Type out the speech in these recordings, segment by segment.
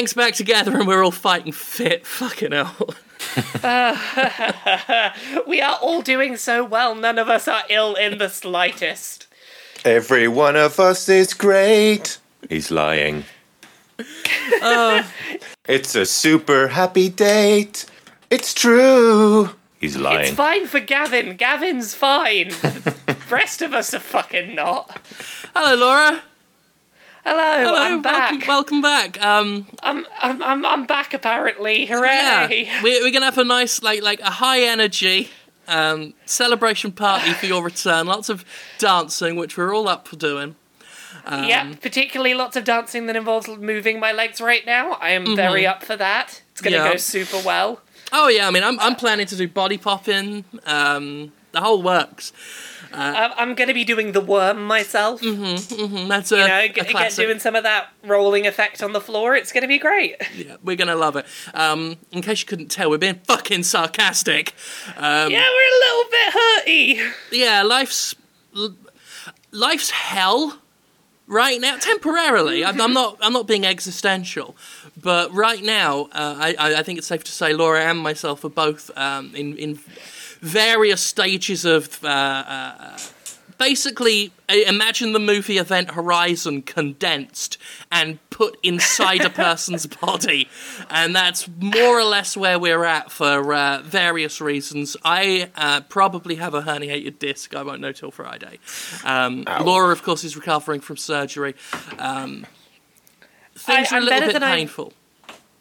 gangs back together and we're all fighting fit. Fucking hell. We are all doing so well. None of us are ill in the slightest. Every one of us is great. He's lying. Oh. It's a super happy date. It's true. He's lying. It's fine for Gavin. Gavin's fine. the rest of us are fucking not. Hello, Laura. Hello, Hello, I'm back. welcome, welcome back. Um, I'm, I'm, I'm, I'm back apparently. yeah, Hooray! we're, we're gonna have a nice, like, like a high energy um, celebration party for your return. Lots of dancing, which we're all up for doing. Um, yep, particularly lots of dancing that involves moving my legs right now. I am very up for that. It's going to Mm-hmm. Yeah. go super well. Oh yeah, I mean, I'm I'm planning to do body popping, um, the whole works. Um, I'm going to be doing the worm myself. Mm, That's a, You know, a get, get doing some of that rolling effect on the floor. It's going to be great. Yeah, we're gonna love it. Um, in case you couldn't tell, we're being fucking sarcastic. Um, Yeah, we're a little bit hurty. yeah, life's life's hell right now. Temporarily, I'm, I'm not. I'm not being existential, but right now, uh, I, I I think it's safe to say Laura and myself are both um, in in various stages of. Uh, uh, Basically, imagine the movie Event Horizon condensed and put inside a person's body, and that's more or less where we're at for uh, various reasons. I uh, probably have a herniated disc. I won't know till Friday. Um, Laura, of course, is recovering from surgery. Um, things I- are a little bit than I- painful.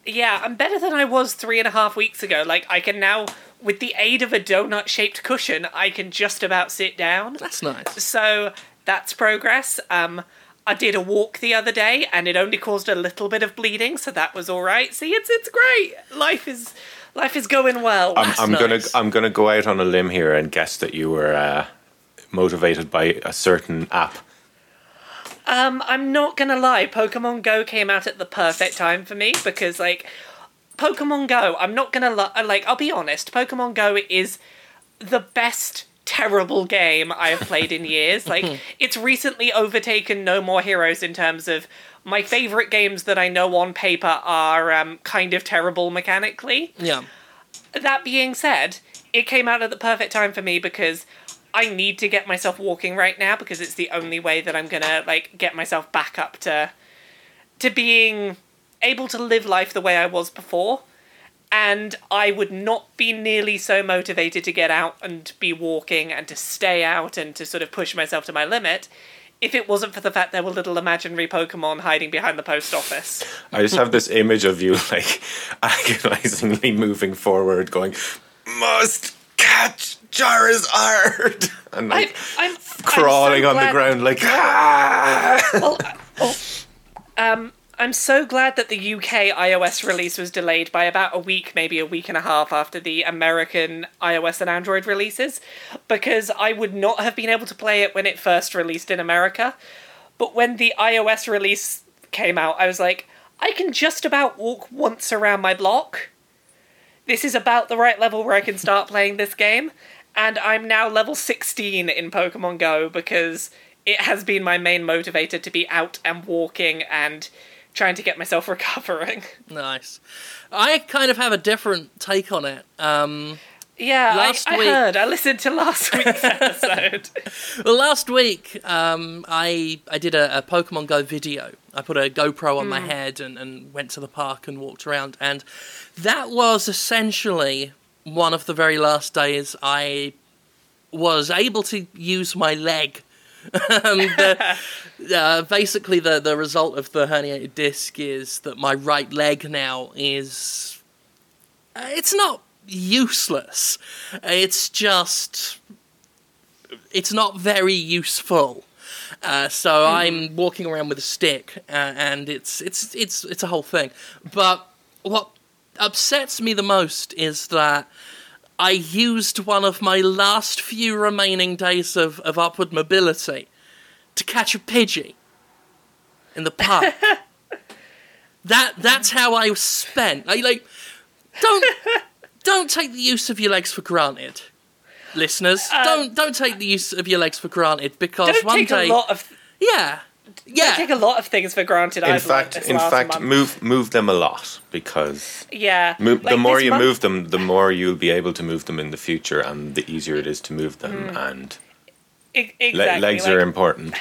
Yeah, I'm better than I was three and a half weeks ago. Like, I can now, with the aid of a donut shaped cushion, I can just about sit down. That's nice. So that's progress. Um, I did a walk the other day, and it only caused a little bit of bleeding, so that was all right. See, it's it's great. Life is life is going well. I'm, I'm gonna. I'm gonna go out on a limb here and guess that you were uh, motivated by a certain app. Um, I'm not gonna lie, Pokemon Go came out at the perfect time for me because, like, Pokemon Go, I'm not gonna li- like, I'll be honest, Pokemon Go is the best terrible game I have played in years. Like, it's recently overtaken No More Heroes in terms of my favorite games that I know on paper are um, kind of terrible mechanically. Yeah. That being said, it came out at the perfect time for me because I need to get myself walking right now because it's the only way that I'm gonna like get myself back up to to being able to live life the way I was before. And I would not be nearly so motivated to get out and be walking and to stay out and to sort of push myself to my limit if it wasn't for the fact there were little imaginary Pokemon hiding behind the post office. I just have this image of you like agonizingly moving forward, going, "Must catch Charizard," and like I'm, I'm crawling I'm so on the ground, like, "Ah!" well, uh, oh, um, I'm so glad that the UK iOS release was delayed by about a week, maybe a week and a half after the American iOS and Android releases, because I would not have been able to play it when it first released in America. But when the iOS release came out, I was like, I can just about walk once around my block. This is about the right level where I can start playing this game. And I'm now level 16 in Pokemon Go because it has been my main motivator to be out and walking and trying to get myself recovering. Nice. I kind of have a different take on it. Um, Yeah, Last I, I week- heard. I listened to last week's episode. well, last week um, I I did a, a Pokemon Go video. I put a GoPro on my head and, and went to the park and walked around, and that was essentially one of the very last days I was able to use my leg. um, the, uh, basically, the the result of the herniated disc is that my right leg now is uh, it's not useless. It's just it's not very useful. Uh, so I'm walking around with a stick, uh, and it's it's it's it's a whole thing. But what upsets me the most is that I used one of my last few remaining days of, of upward mobility to catch a pidgey in the park. that that's how I was spent. Like, like don't don't take the use of your legs for granted, listeners. Uh, don't don't take the use of your legs for granted because Don't one take day, a lot of yeah, yeah, I take a lot of things for granted. In I've fact, this in last fact, month. move move them a lot because yeah. move, the more you month- move them, the more you'll be able to move them in the future, and the easier it is to move them. And E- le- legs like, are important.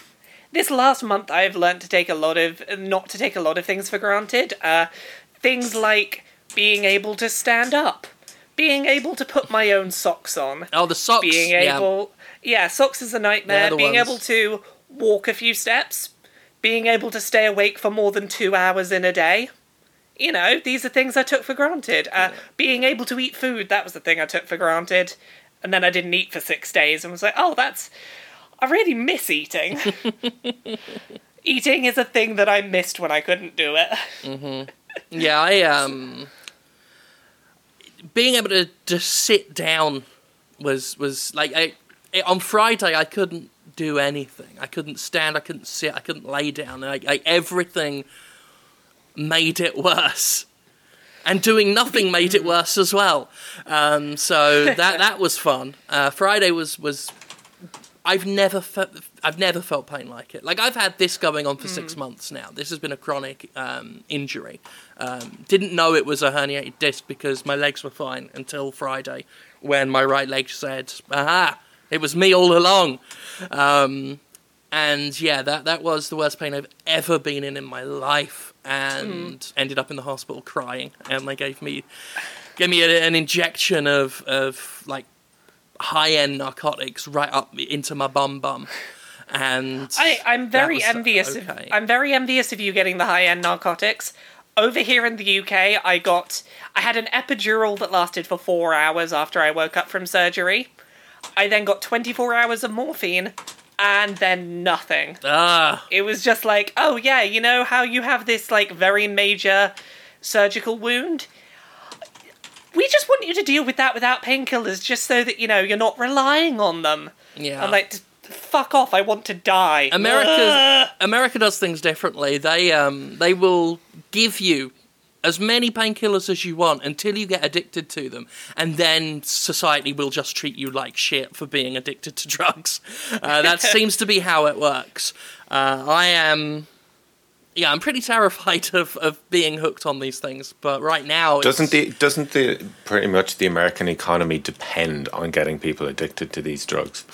this last month I've learned to take a lot of not to take a lot of things for granted. Uh, things like being able to stand up, being able to put my own socks on, oh the socks. being yeah. able yeah, socks is a nightmare. Being ones. able to walk a few steps, being able to stay awake for more than two hours in a day. You know, these are things I took for granted. Uh, Being able to eat food, that was the thing I took for granted. And then I didn't eat for six days and was like, oh, that's. I really miss eating. eating is a thing that I missed when I couldn't do it. Yeah, I um being able to just sit down was was like I, it, on Friday I couldn't do anything. I couldn't stand. I couldn't sit. I couldn't lay down. Like, everything made it worse, and doing nothing made it worse as well. Um, so that that was fun. Uh, Friday was was. I've never felt I've never felt pain like it. Like I've had this going on for six months now. This has been a chronic um, injury. Um, didn't know it was a herniated disc because my legs were fine until Friday, when my right leg said, "Aha! It was me all along." Um, and yeah, that that was the worst pain I've ever been in in my life, and ended up in the hospital crying. And they gave me gave me a, an injection of of like high end narcotics right up into my bum bum, and I, I'm very envious. okay. Of, I'm very envious of you getting the high end narcotics. Over here in the UK, I got I had an epidural that lasted for four hours after I woke up from surgery. I then got 24 hours of morphine, and then nothing. ah It was just like, oh yeah, you know how you have this like very major surgical wound. We just want you to deal with that without painkillers, just so that you know you're not relying on them. yeah. I'm like, fuck off! I want to die. America America does things differently. They um they will give you as many painkillers as you want until you get addicted to them, and then society will just treat you like shit for being addicted to drugs. Uh, that seems to be how it works. Uh, I am. Yeah, I'm pretty terrified of, of being hooked on these things, but right now, it's, Doesn't the doesn't the pretty much the American economy depend on getting people addicted to these drugs?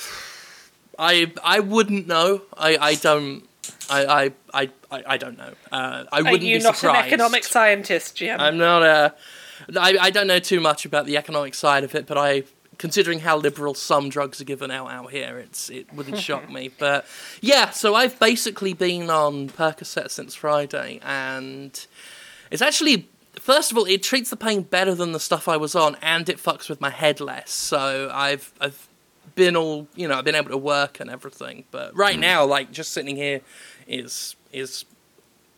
I I wouldn't know. I, I don't. I, I, I, I don't know. Uh, I Are wouldn't you be not surprised. an economic scientist, Jim? I'm not a. I, I don't know too much about the economic side of it, but I, considering how liberal some drugs are given out out here, it's it wouldn't shock me. But yeah, so I've basically been on Percocet since Friday, and it's actually first of all it treats the pain better than the stuff I was on, and it fucks with my head less. So I've I've been all you know I've been able to work and everything, but right now like just sitting here is is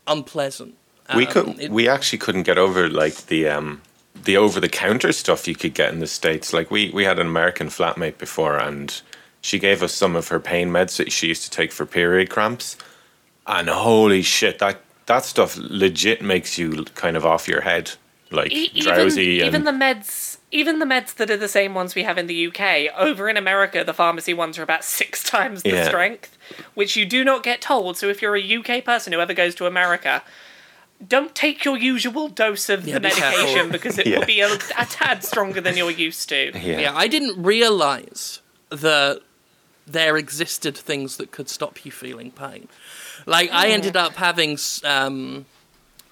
unpleasant. we Um, could it- we actually couldn't get over like the um the over the counter stuff you could get in the states. Like we we had an American flatmate before, and she gave us some of her pain meds that she used to take for period cramps, and holy shit, that that stuff legit makes you kind of off your head, like E- drowsy even, and even the meds even the meds that are the same ones we have in the UK over in America the pharmacy ones are about 6 times the Yeah. strength which you do not get told so if you're a UK person who ever goes to America don't take your usual dose of Yeah, the be medication because it Yeah. will be a, a tad stronger than you're used to. yeah. Yeah, I didn't realize that there existed things that could stop you feeling pain. Like I ended up having um,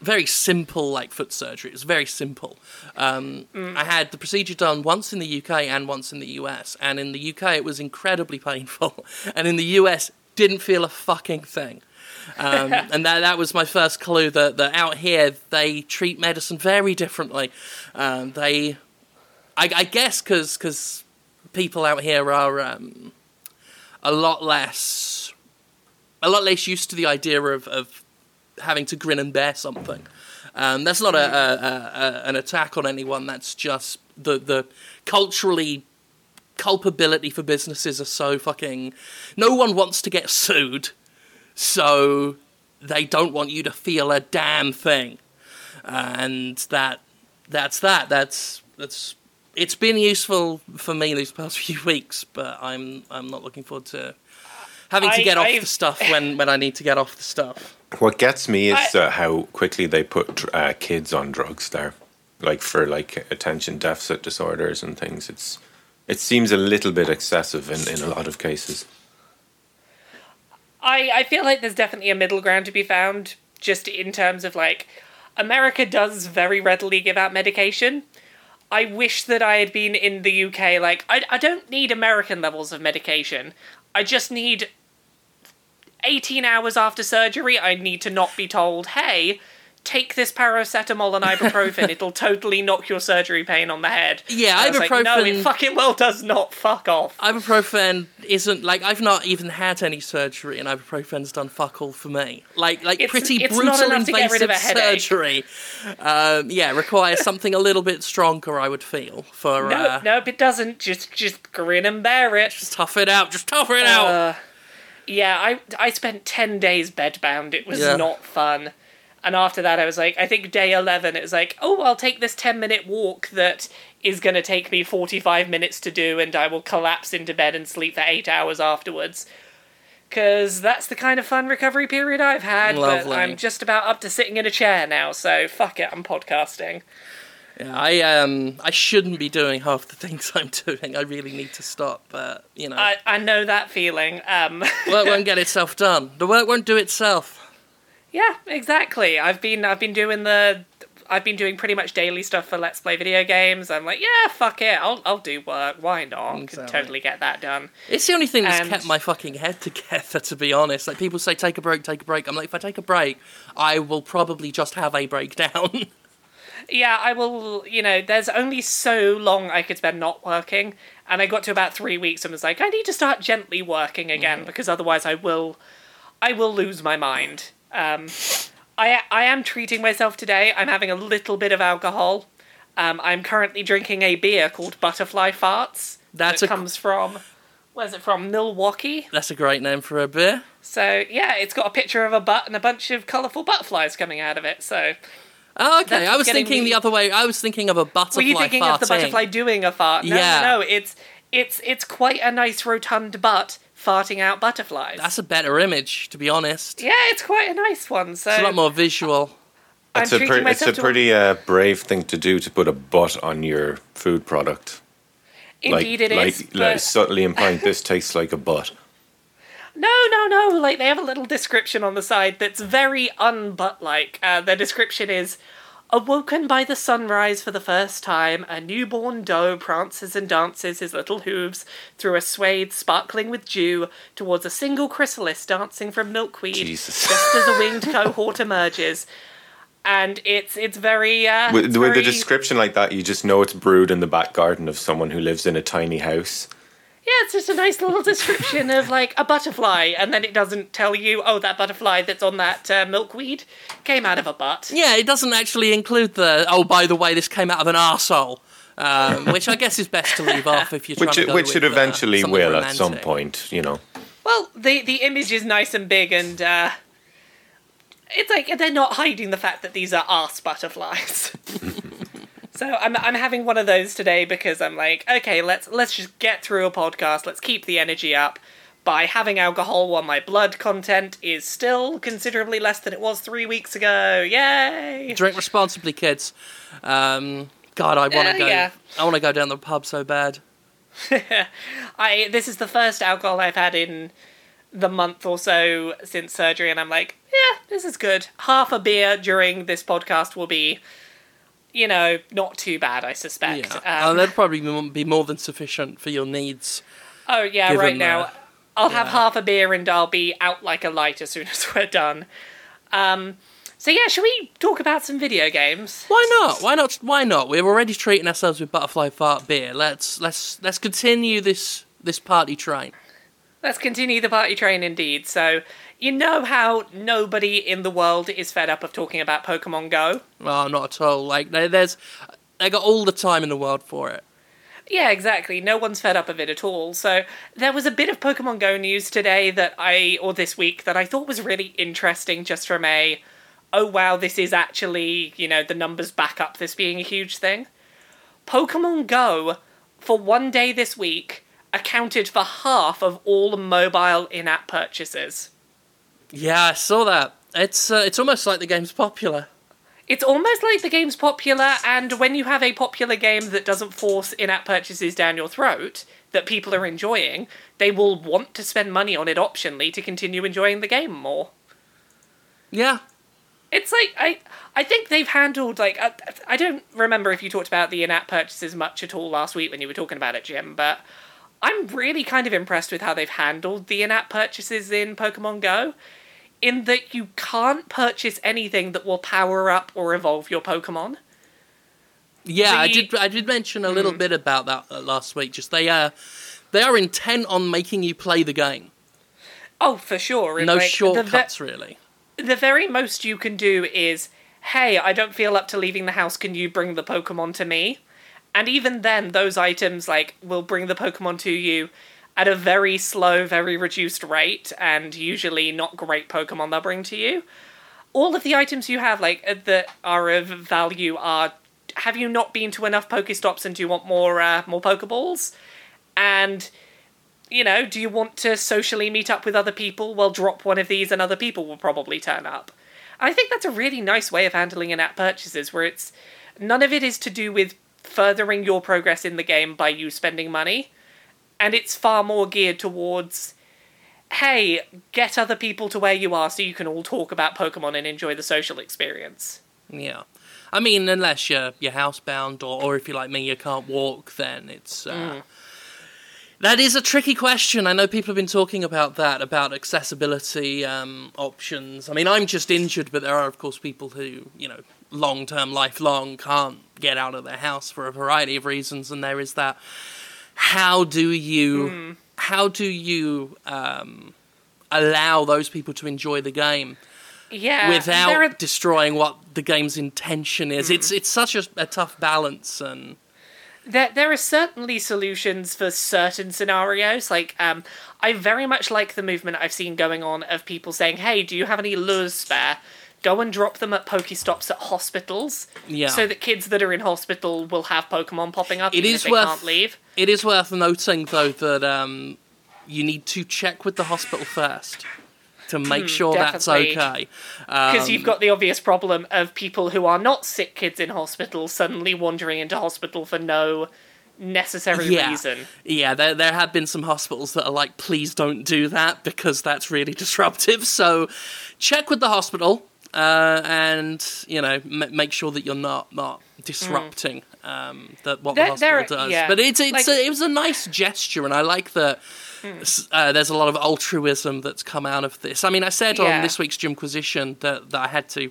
very simple like foot surgery. It was very simple. Um, I had the procedure done once in the UK and once in the US, and in the UK it was incredibly painful, and in the US didn't feel a fucking thing. Um, and that that was my first clue that, that out here they treat medicine very differently. Um, they, I, I guess, because people out here are um, a lot less, a lot less used to the idea of, of having to grin and bear something. Um, that's not a, a, a, an attack on anyone. That's just the the culturally culpability for businesses are so fucking. No one wants to get sued, so they don't want you to feel a damn thing, and that that's that. That's that's. It's been useful for me these past few weeks, but I'm I'm not looking forward to having to I- get off I've- the stuff when when I need to get off the stuff. What gets me is I- uh, how quickly they put uh, kids on drugs there, like for like attention deficit disorders and things. It's it seems a little bit excessive in, in a lot of cases. I, I feel like there's definitely a middle ground to be found, just in terms of like, America does very readily give out medication. I wish that I had been in the UK. Like, I, I don't need American levels of medication. I just need 18 hours after surgery, I need to not be told, hey, take this paracetamol and ibuprofen. It'll totally knock your surgery pain on the head. Yeah, And I was like, no, ibuprofen- it fucking well does not. Fuck off. Ibuprofen isn't like I've not even had any surgery, and ibuprofen's done fuck all for me. Like like It's- pretty it's brutal enough to get rid invasive of a headache. surgery. Um, yeah, requires something a little bit stronger. I would feel for No, uh, nope, it doesn't. Just, just grin and bear it. just tough it out. Just tough it out. Yeah, I I spent ten days bedbound. It was Yeah. not fun. And after that, I was like, I think day eleven, it was like, oh, I'll take this ten minute walk that is going to take me forty five minutes to do, and I will collapse into bed and sleep for eight hours afterwards. Because that's the kind of fun recovery period I've had. Lovely. But I'm just about up to sitting in a chair now, so fuck it, I'm podcasting. Yeah, I um I shouldn't be doing half the things I'm doing. I really need to stop, but you know, I, I know that feeling. Um, work won't get itself done. The work won't do itself. Yeah, exactly. I've been I've been doing the I've been doing pretty much daily stuff for Let's Play video games. I'm like, yeah, fuck it, I'll I'll do work. Why not? Can Exactly. totally get that done. It's the only thing that's And- kept my fucking head together, to be honest. Like people say, take a break, take a break. I'm like, if I take a break, I will probably just have a breakdown. Yeah, I will. You know, there's only so long I could spend not working, and I got to about three weeks and was like, I need to start gently working again because otherwise I will, I will lose my mind. Um, I I am treating myself today. I'm having a little bit of alcohol. Um, I'm currently drinking a beer called Butterfly Farts. That's that a- comes from. Where's it from? Milwaukee. that's a great name for a beer. So yeah, it's got a picture of a butt and a bunch of colourful butterflies coming out of it. So Oh, okay. That's I was thinking me- the other way. I was thinking of a butterfly Were you thinking of the butterfly doing a fart? No, Yeah. no, no. It's it's it's quite a nice rotund butt farting out butterflies. That's a better image, to be honest. yeah, it's quite a nice one. So It's a lot more visual. I'm It's a, pre- it's a to pretty uh, brave thing to do to put a butt on your food product. Indeed, like, it like, is. like but- subtly implying this tastes like a butt. No, no, no. Like they have a little description on the side that's very unbutt-like. Uh, their description is. Awoken by the sunrise for the first time, a newborn doe prances and dances his little hooves through a swathe sparkling with dew towards a single chrysalis dancing from milkweed, Jesus. just as a winged cohort emerges. And it's it's very uh, With, it's with very- description like that, you just know it's brewed in the back garden of someone who lives in a tiny house. Yeah, it's just a nice little description of like a butterfly, and then it doesn't tell you, oh, that butterfly that's on that uh, milkweed came out of a butt. Yeah, it doesn't actually include the. Oh, by the way, this came out of an arsehole. Um, which I guess is best to leave off if you're trying Which to it, go which with, it uh, eventually something will at some point, you know. Well, the the image is nice and big, and uh, it's like they're not hiding the fact that these are arse butterflies. so I'm I'm having one of those today because I'm like, okay, let's let's just get through a podcast. Let's keep the energy up. By having alcohol while my blood content is still considerably less than it was three weeks ago. Yay! Drink responsibly, kids. Um, God, I want to Uh, go. yeah. I want to go down the pub so bad. I this is the first alcohol I've had in the month or so since surgery, and I'm like, yeah, this is good. Half a beer during this podcast will be, you know, not too bad, I suspect. Yeah, Um, that'd probably be- be more than sufficient for your needs. oh yeah, right now the- I'll have yeah. half a beer and I'll be out like a light as soon as we're done. Um, so yeah, should we talk about some video games? Why not? Why not? Why not? We're already treating ourselves with butterfly fart beer. Let's let's let's continue this this party train. Let's continue the party train indeed. So, you know how nobody in the world is fed up of talking about Pokemon Go? Oh, not at all. Like there, there's, they got all the time in the world for it. Yeah, exactly. No one's fed up of it at all. So there was a bit of Pokemon Go news today that I, or this week, that I thought was really interesting just from a, oh wow, this is actually, you know, the numbers back up this being a huge thing. Pokemon Go, for one day this week, accounted for half of all mobile in-app purchases. Yeah, I saw that. It's uh, it's almost like the game's popular. It's almost like the game's popular, and when you have a popular game that doesn't force in app purchases down your throat, that people are enjoying, they will want to spend money on it optionally to continue enjoying the game more. Yeah. It's like, I, I think they've handled, like, I, I don't remember if you talked about the in app purchases much at all last week when you were talking about it, Jim, but I'm really kind of impressed with how they've handled the in app purchases in Pokemon Go in that you can't purchase anything that will power up or evolve your Pokemon. Yeah, I did. I did mention a little bit about that uh, last week. Just they are, they are intent on making you play the game. Oh, for sure. No like, the ve- shortcuts, really. the very most you can do is, hey, I don't feel up to leaving the house. Can you bring the Pokemon to me? And even then, those items like will bring the Pokemon to you at a very slow, very reduced rate, and usually not great Pokemon they'll bring to you. All of the items you have, like uh, that are of value, are have you not been to enough Pokestops and do you want more uh, more Pokeballs? And you know, do you want to socially meet up with other people? Well, drop one of these and other people will probably turn up. I think that's a really nice way of handling in app purchases where it's none of it is to do with furthering your progress in the game by you spending money. And it's far more geared towards hey, get other people to where you are so you can all talk about Pokemon and enjoy the social experience. Yeah. I mean, unless you're you're housebound, or or if you're like me, you can't walk, then it's. Uh, That is a tricky question. I know people have been talking about that, about accessibility um, options. I mean, I'm just injured, but there are, of course, people who, you know, long term, lifelong, can't get out of their house for a variety of reasons, and there is that. How do you, how do you um, allow those people to enjoy the game? Yeah. without are- destroying what the game's intention is. It's it's such a, a tough balance, and There, there are certainly solutions for certain scenarios. Like, um, I very much like the movement I've seen going on of people saying, "Hey, do you have any lures spare? Go and drop them at Pokestops at hospitals, Yeah. so that kids that are in hospital will have Pokemon popping up. It even is if they worth- can't leave. it is worth noting though that um, you need to check with the hospital first to make sure that's Hmm, okay. Because Um, you've got the obvious problem of people who are not sick kids in hospital suddenly wandering into hospital for no necessary yeah, reason. yeah. There there have been some hospitals that are like, please don't do that because that's really disruptive. So check with the hospital. Uh, and you know, m- make sure that you're not not disrupting um, that what There- the hospital there- does. yeah. But it's it's Like- a, it was a nice gesture, and I like that. s- Uh, there's a lot of altruism that's come out of this. I mean, I said on this week's Jimquisition that, that I had to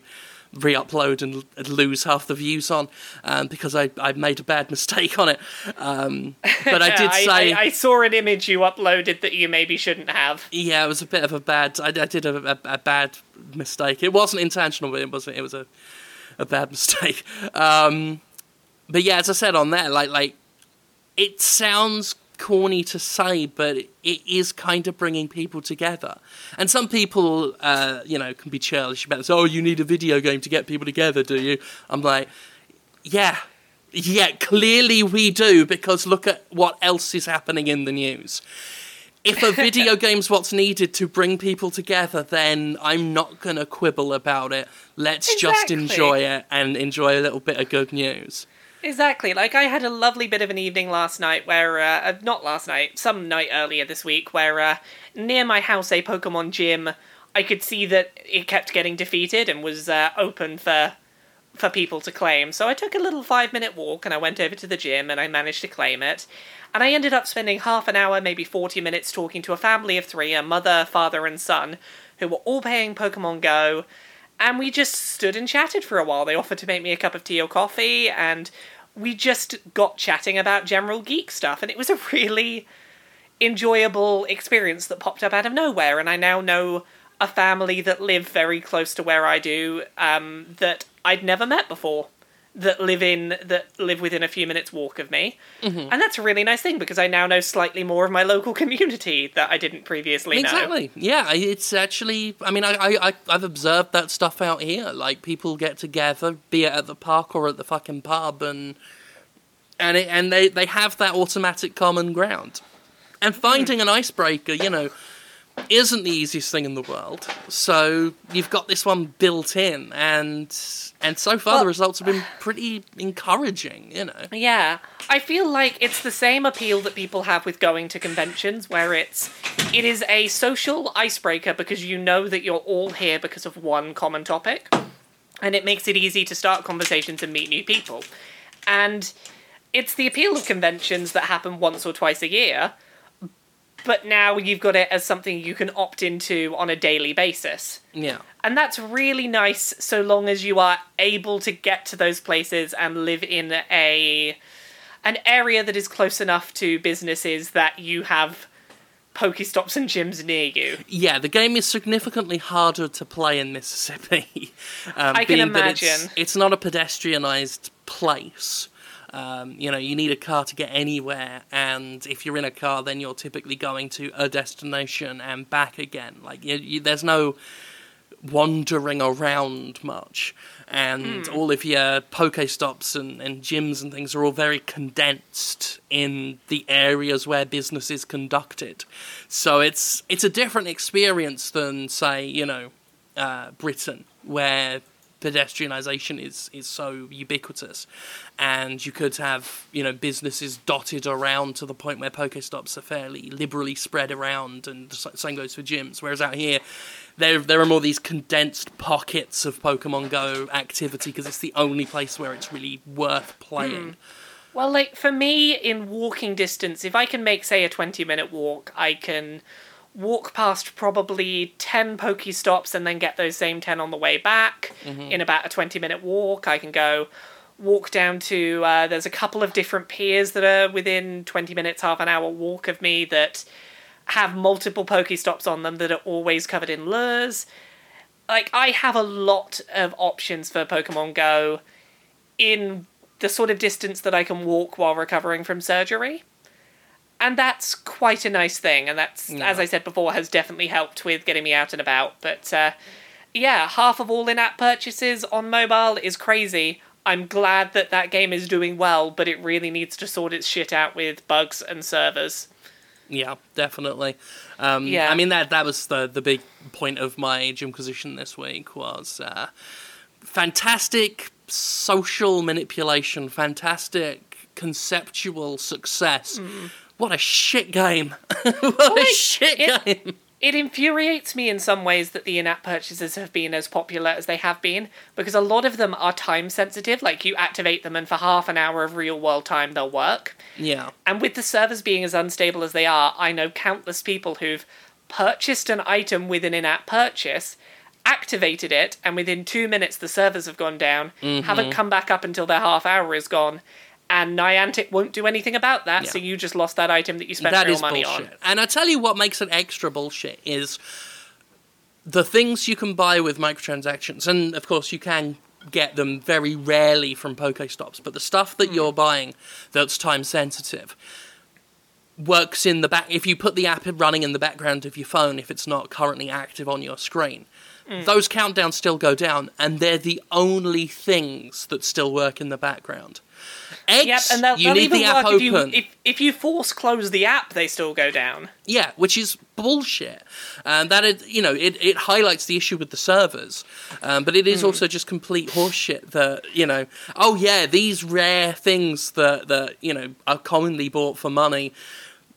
re-upload and, and lose half the views on um, because I, I made a bad mistake on it. Um, but I did I, say, I, I saw an image you uploaded that you maybe shouldn't have. yeah, it was a bit of a bad. I, I did a, a, a bad mistake. It wasn't intentional, but it was it was a a bad mistake. Um, but yeah, as I said on there, like like it sounds corny to say, but it, is kind of bringing people together. And some people, uh, you know, can be churlish about this. Oh, you need a video game to get people together, do you? I'm like, yeah. Yeah, clearly we do because look at what else is happening in the news if a video game's what's needed to bring people together, then I'm not going to quibble about it. Let's just enjoy it and enjoy a little bit of good news. Exactly. Like I had a lovely bit of an evening last night where, uh, uh, not last night, some night earlier this week, where uh, near my house, a Pokemon gym, I could see that it kept getting defeated and was uh, open for for people to claim. So I took a little five minute walk and I went over to the gym and I managed to claim it. And I ended up spending half an hour, maybe 40 minutes, talking to a family of three a mother, father, and son who were all playing Pokemon Go. And we just stood and chatted for a while. They offered to make me a cup of tea or coffee, and we just got chatting about general geek stuff. And it was a really enjoyable experience that popped up out of nowhere. And I now know a family that live very close to where I do um, that I'd never met before. That live in that live within a few minutes walk of me, mm-hmm. and that's a really nice thing because I now know slightly more of my local community that I didn't previously know. Exactly. Yeah, it's actually. I mean, I, I, I, I've observed that stuff out here. Like people get together, be it at the park or at the fucking pub, and and it, and they they have that automatic common ground. And finding an icebreaker, you know, isn't the easiest thing in the world. So you've got this one built in, and and so far the results have been pretty encouraging. You know. Yeah. I feel like it's the same appeal that people have with going to conventions where it's it is a social icebreaker because you know that you're all here because of one common topic and it makes it easy to start conversations and meet new people. And it's the appeal of conventions that happen once or twice a year, but now you've got it as something you can opt into on a daily basis. Yeah. And that's really nice so long as you are able to get to those places and live in a an area that is close enough to businesses that you have Pokestops and gyms near you. Yeah, the game is significantly harder to play in Mississippi. Um, I can being that It's, imagine. it's not a pedestrianized place. Um, you know, you need a car to get anywhere, and if you're in a car, then you're typically going to a destination and back again. Like, you, you, there's no wandering around much, and all of your Pokestops and, and gyms and things are all very condensed in the areas where business is conducted. So it's it's a different experience than, say, you know, uh, Britain, where pedestrianisation is is so ubiquitous, and you could have you know businesses dotted around to the point where Pokestops are fairly liberally spread around, and the same goes for gyms. Whereas out here, there there are more these condensed pockets of Pokemon Go activity because it's the only place where it's really worth playing. Hmm. Well, like for me, in walking distance, if I can make, say, a 20 minute walk, I can walk past probably 10 Pokestops and then get those same 10 on the way back in about a 20 minute walk. I can go walk down to, uh, there's a couple of different piers that are within 20 minutes, half an hour walk of me that have multiple Pokestops on them that are always covered in lures. Like, I have a lot of options for Pokemon Go in the sort of distance that I can walk while recovering from surgery. And that's quite a nice thing, and that's, as I said before, has definitely helped with getting me out and about. But uh, yeah, half of all in app purchases on mobile is crazy. I'm glad that that game is doing well, but it really needs to sort its shit out with bugs and servers. Yeah, definitely. Um, Yeah. I mean that that was the the big point of my Jimquisition this week was uh, fantastic social manipulation, fantastic conceptual success. What a shit game! what a shit it- game! It infuriates me in some ways that the in app purchases have been as popular as they have been, because a lot of them are time sensitive, like you activate them and for half an hour of real world time they'll work. Yeah, And with the servers being as unstable as they are, I know countless people who've purchased an item with an in app purchase, activated it, and within two minutes the servers have gone down, Mm-hmm. haven't come back up until their half hour is gone, and Niantic won't do anything about that, so you just lost that item that you spent that real money bullshit. on. And I tell you what makes it extra bullshit is the things you can buy with microtransactions, and of course you can get them very rarely from Pokestops, but the stuff that hmm. you're buying that's time sensitive works in the back if you put the app running in the background of your phone if it's not currently active on your screen. Those countdowns still go down, and they're the only things that still work in the background. Eggs, Yep, and they'll, you they'll need even the app work if you open. if, if you force close the app, they still go down. Yeah, which is bullshit. And that it, you know, it, it highlights the issue with the servers, um, but it is also just complete horseshit. That you know, oh yeah, these rare things that that you know are commonly bought for money,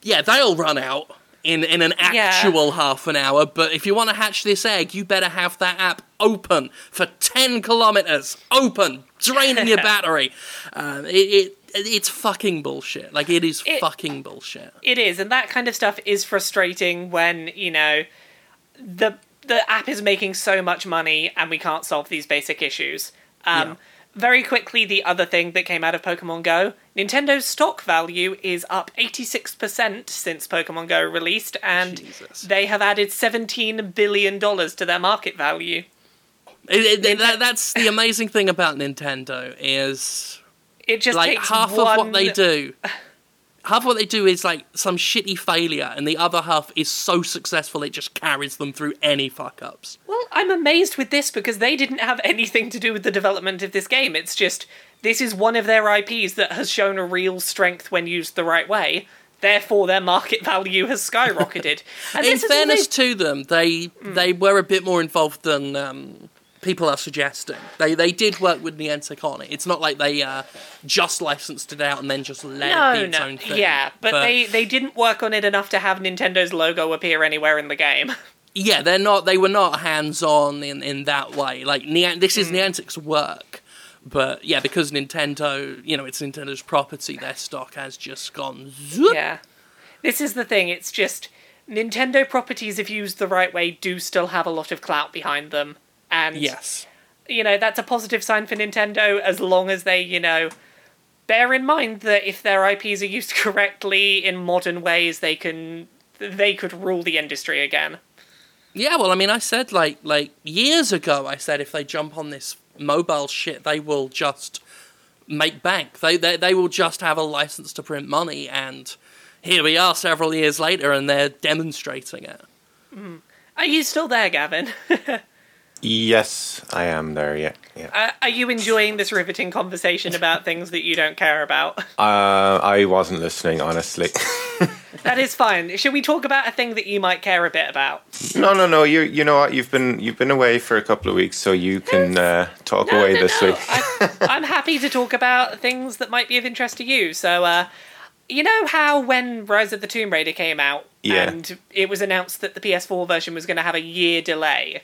yeah, they'll run out in in an Yeah. actual half an hour. But if you want to hatch this egg, you better have that app open for ten kilometers, open, draining your battery. Um, it, it it's fucking bullshit. Like it is It- fucking bullshit. It is, and that kind of stuff is frustrating when you know the the app is making so much money and we can't solve these basic issues. Um, Yeah. Very quickly, the other thing that came out of Pokemon Go, Nintendo's stock value is up 86% since Pokemon Go released, and Jesus. they have added $17 billion to their market value. It, it, that, that's the amazing thing about Nintendo is It just like takes half one... of what they do. Half of what they do is like some shitty failure, and the other half is so successful it just carries them through any fuck ups. Well, I'm amazed with this because they didn't have anything to do with the development of this game. It's just this is one of their IPs that has shown a real strength when used the right way. therefore their market value has skyrocketed. And In this is all fairness they- to them, they they were a bit more involved than um, people are suggesting. They they did work with Niantic on it. It's not like they uh, just licensed it out and then just let it no, be its no, own thing. yeah, but, they they didn't work on it enough to have Nintendo's logo appear anywhere in the game. yeah, they're not. They were not hands on in in that way. Like Nian- this is Niantic's work. But yeah, because Nintendo, you know, it's Nintendo's property, their stock has just gone zoop. Yeah. This is the thing, it's just Nintendo properties, if used the right way, do still have a lot of clout behind them. And, Yes. you know, that's a positive sign for Nintendo as long as they, you know, bear in mind that if their IPs are used correctly in modern ways, they can. They could rule the industry again. Yeah, well, I mean, I said like like years ago. I said if they jump on this mobile shit, they will just make bank. They they they will just have a license to print money, and here we are, several years later, and they're demonstrating it. Mm. Are you still there, Gavin? Yes, I am there. Yeah, yeah. Uh, are you enjoying this riveting conversation about things that you don't care about? Uh, I wasn't listening, honestly. That is fine. Should we talk about a thing that you might care a bit about? no, no, no. You, you know what? You've been, you've been away for a couple of weeks, so you can uh, talk away no, this no. week. I, I'm happy to talk about things that might be of interest to you. So, uh, you know how when Rise of the Tomb Raider came out Yeah. and it was announced that the PS4 version was going to have a year delay?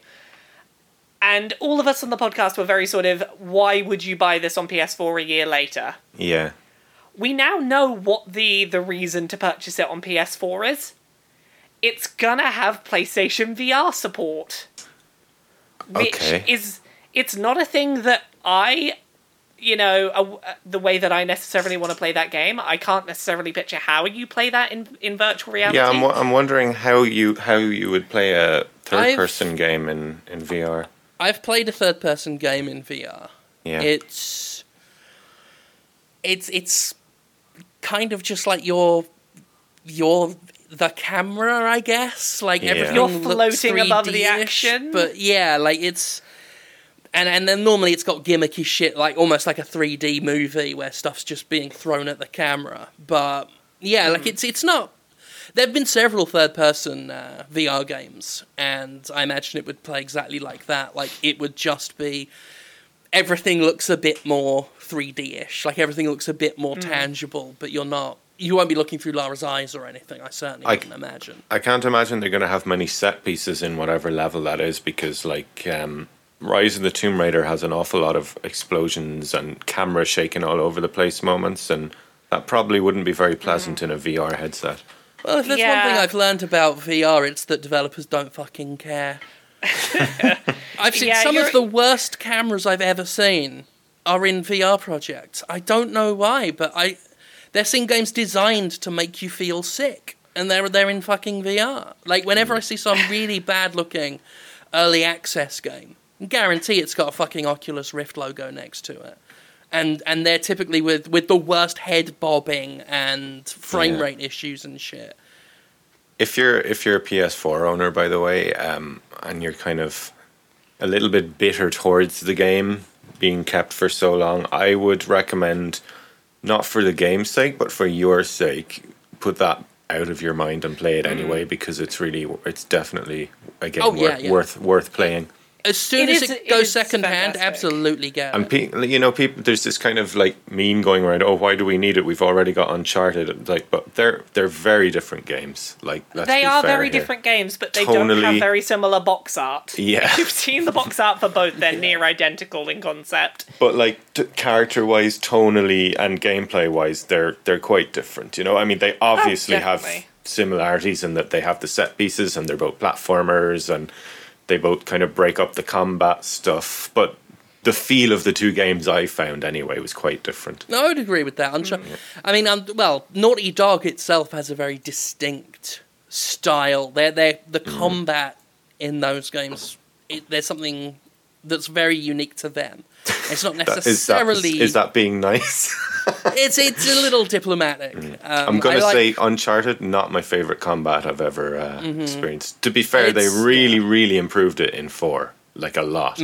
And all of us on the podcast were very sort of, why would you buy this on PS4 a year later? Yeah. We now know what the the reason to purchase it on PS4 is. It's gonna have PlayStation VR support. Which Okay. is it's not a thing that I you know, uh, the way that I necessarily want to play that game. I can't necessarily picture how you play that in in virtual reality. Yeah, I'm, wo- I'm wondering how you how you would play a 3rd person game in, in VR. I've played a third person game in VR. Yeah. It's it's it's kind of just like your your the camera, I guess. Like Yeah. everything You're floating above the 3D-ish, action. But yeah, like it's and and then normally it's got gimmicky shit like almost like a 3D movie where stuff's just being thrown at the camera. But yeah, Hmm. like it's it's not There've been several third-person uh, VR games, and I imagine it would play exactly like that. Like it would just be everything looks a bit more 3D-ish. Like everything looks a bit more tangible, but you're not. You won't be looking through Lara's eyes or anything. I certainly I- wouldn't imagine. I can't imagine they're going to have many set pieces in whatever level that is because, like, um, Rise of the Tomb Raider has an awful lot of explosions and camera shaking all over the place moments, and that probably wouldn't be very pleasant in a VR headset. Well, if there's one thing I've learned about VR, it's that developers don't fucking care. I've seen Yeah, some you're- of the worst cameras I've ever seen are in VR projects. I don't know why, but I they're seeing games designed to make you feel sick, and they're they're in fucking VR. Like whenever I see some really bad looking early access game, I guarantee it's got a fucking Oculus Rift logo next to it. And and they're typically with, with the worst head bobbing and frame Yeah. rate issues and shit. If you're if you're a PS4 owner, by the way, um, and you're kind of a little bit bitter towards the game being kept for so long, I would recommend not for the game's sake, but for your sake, put that out of your mind and play it anyway because it's really it's definitely again Oh, yeah, worth, yeah. worth worth playing. As soon It as is- it it goes is second hand, absolutely get And it. pe- you know, people there's this kind of like meme going around. Oh, why do we need it? We've already got Uncharted. Like, but they're they're very different games. Like, let's they be are fair very here. different games, but they don't have very similar box art. Yeah. If you've seen the box art for both, they're near identical in concept. but like t- character wise tonally and gameplay wise they're they're quite different you know i mean they oh, obviously have similarities in that they have the set pieces and they're both platformers and they both kind of break up the combat stuff but the feel of the two games i found anyway was quite different No, I would agree with that. Uncha- I mean, um, well, Naughty Dog itself has a very distinct style. They're, they're, the combat in those games, it, there's something that's very unique to them. It's not That- is that, necessarily. is that being nice It's it's a little diplomatic. Um, i'm gonna like- say uncharted not my favorite combat i've ever uh, experienced to be fair they It's- really really improved it in four like a lot.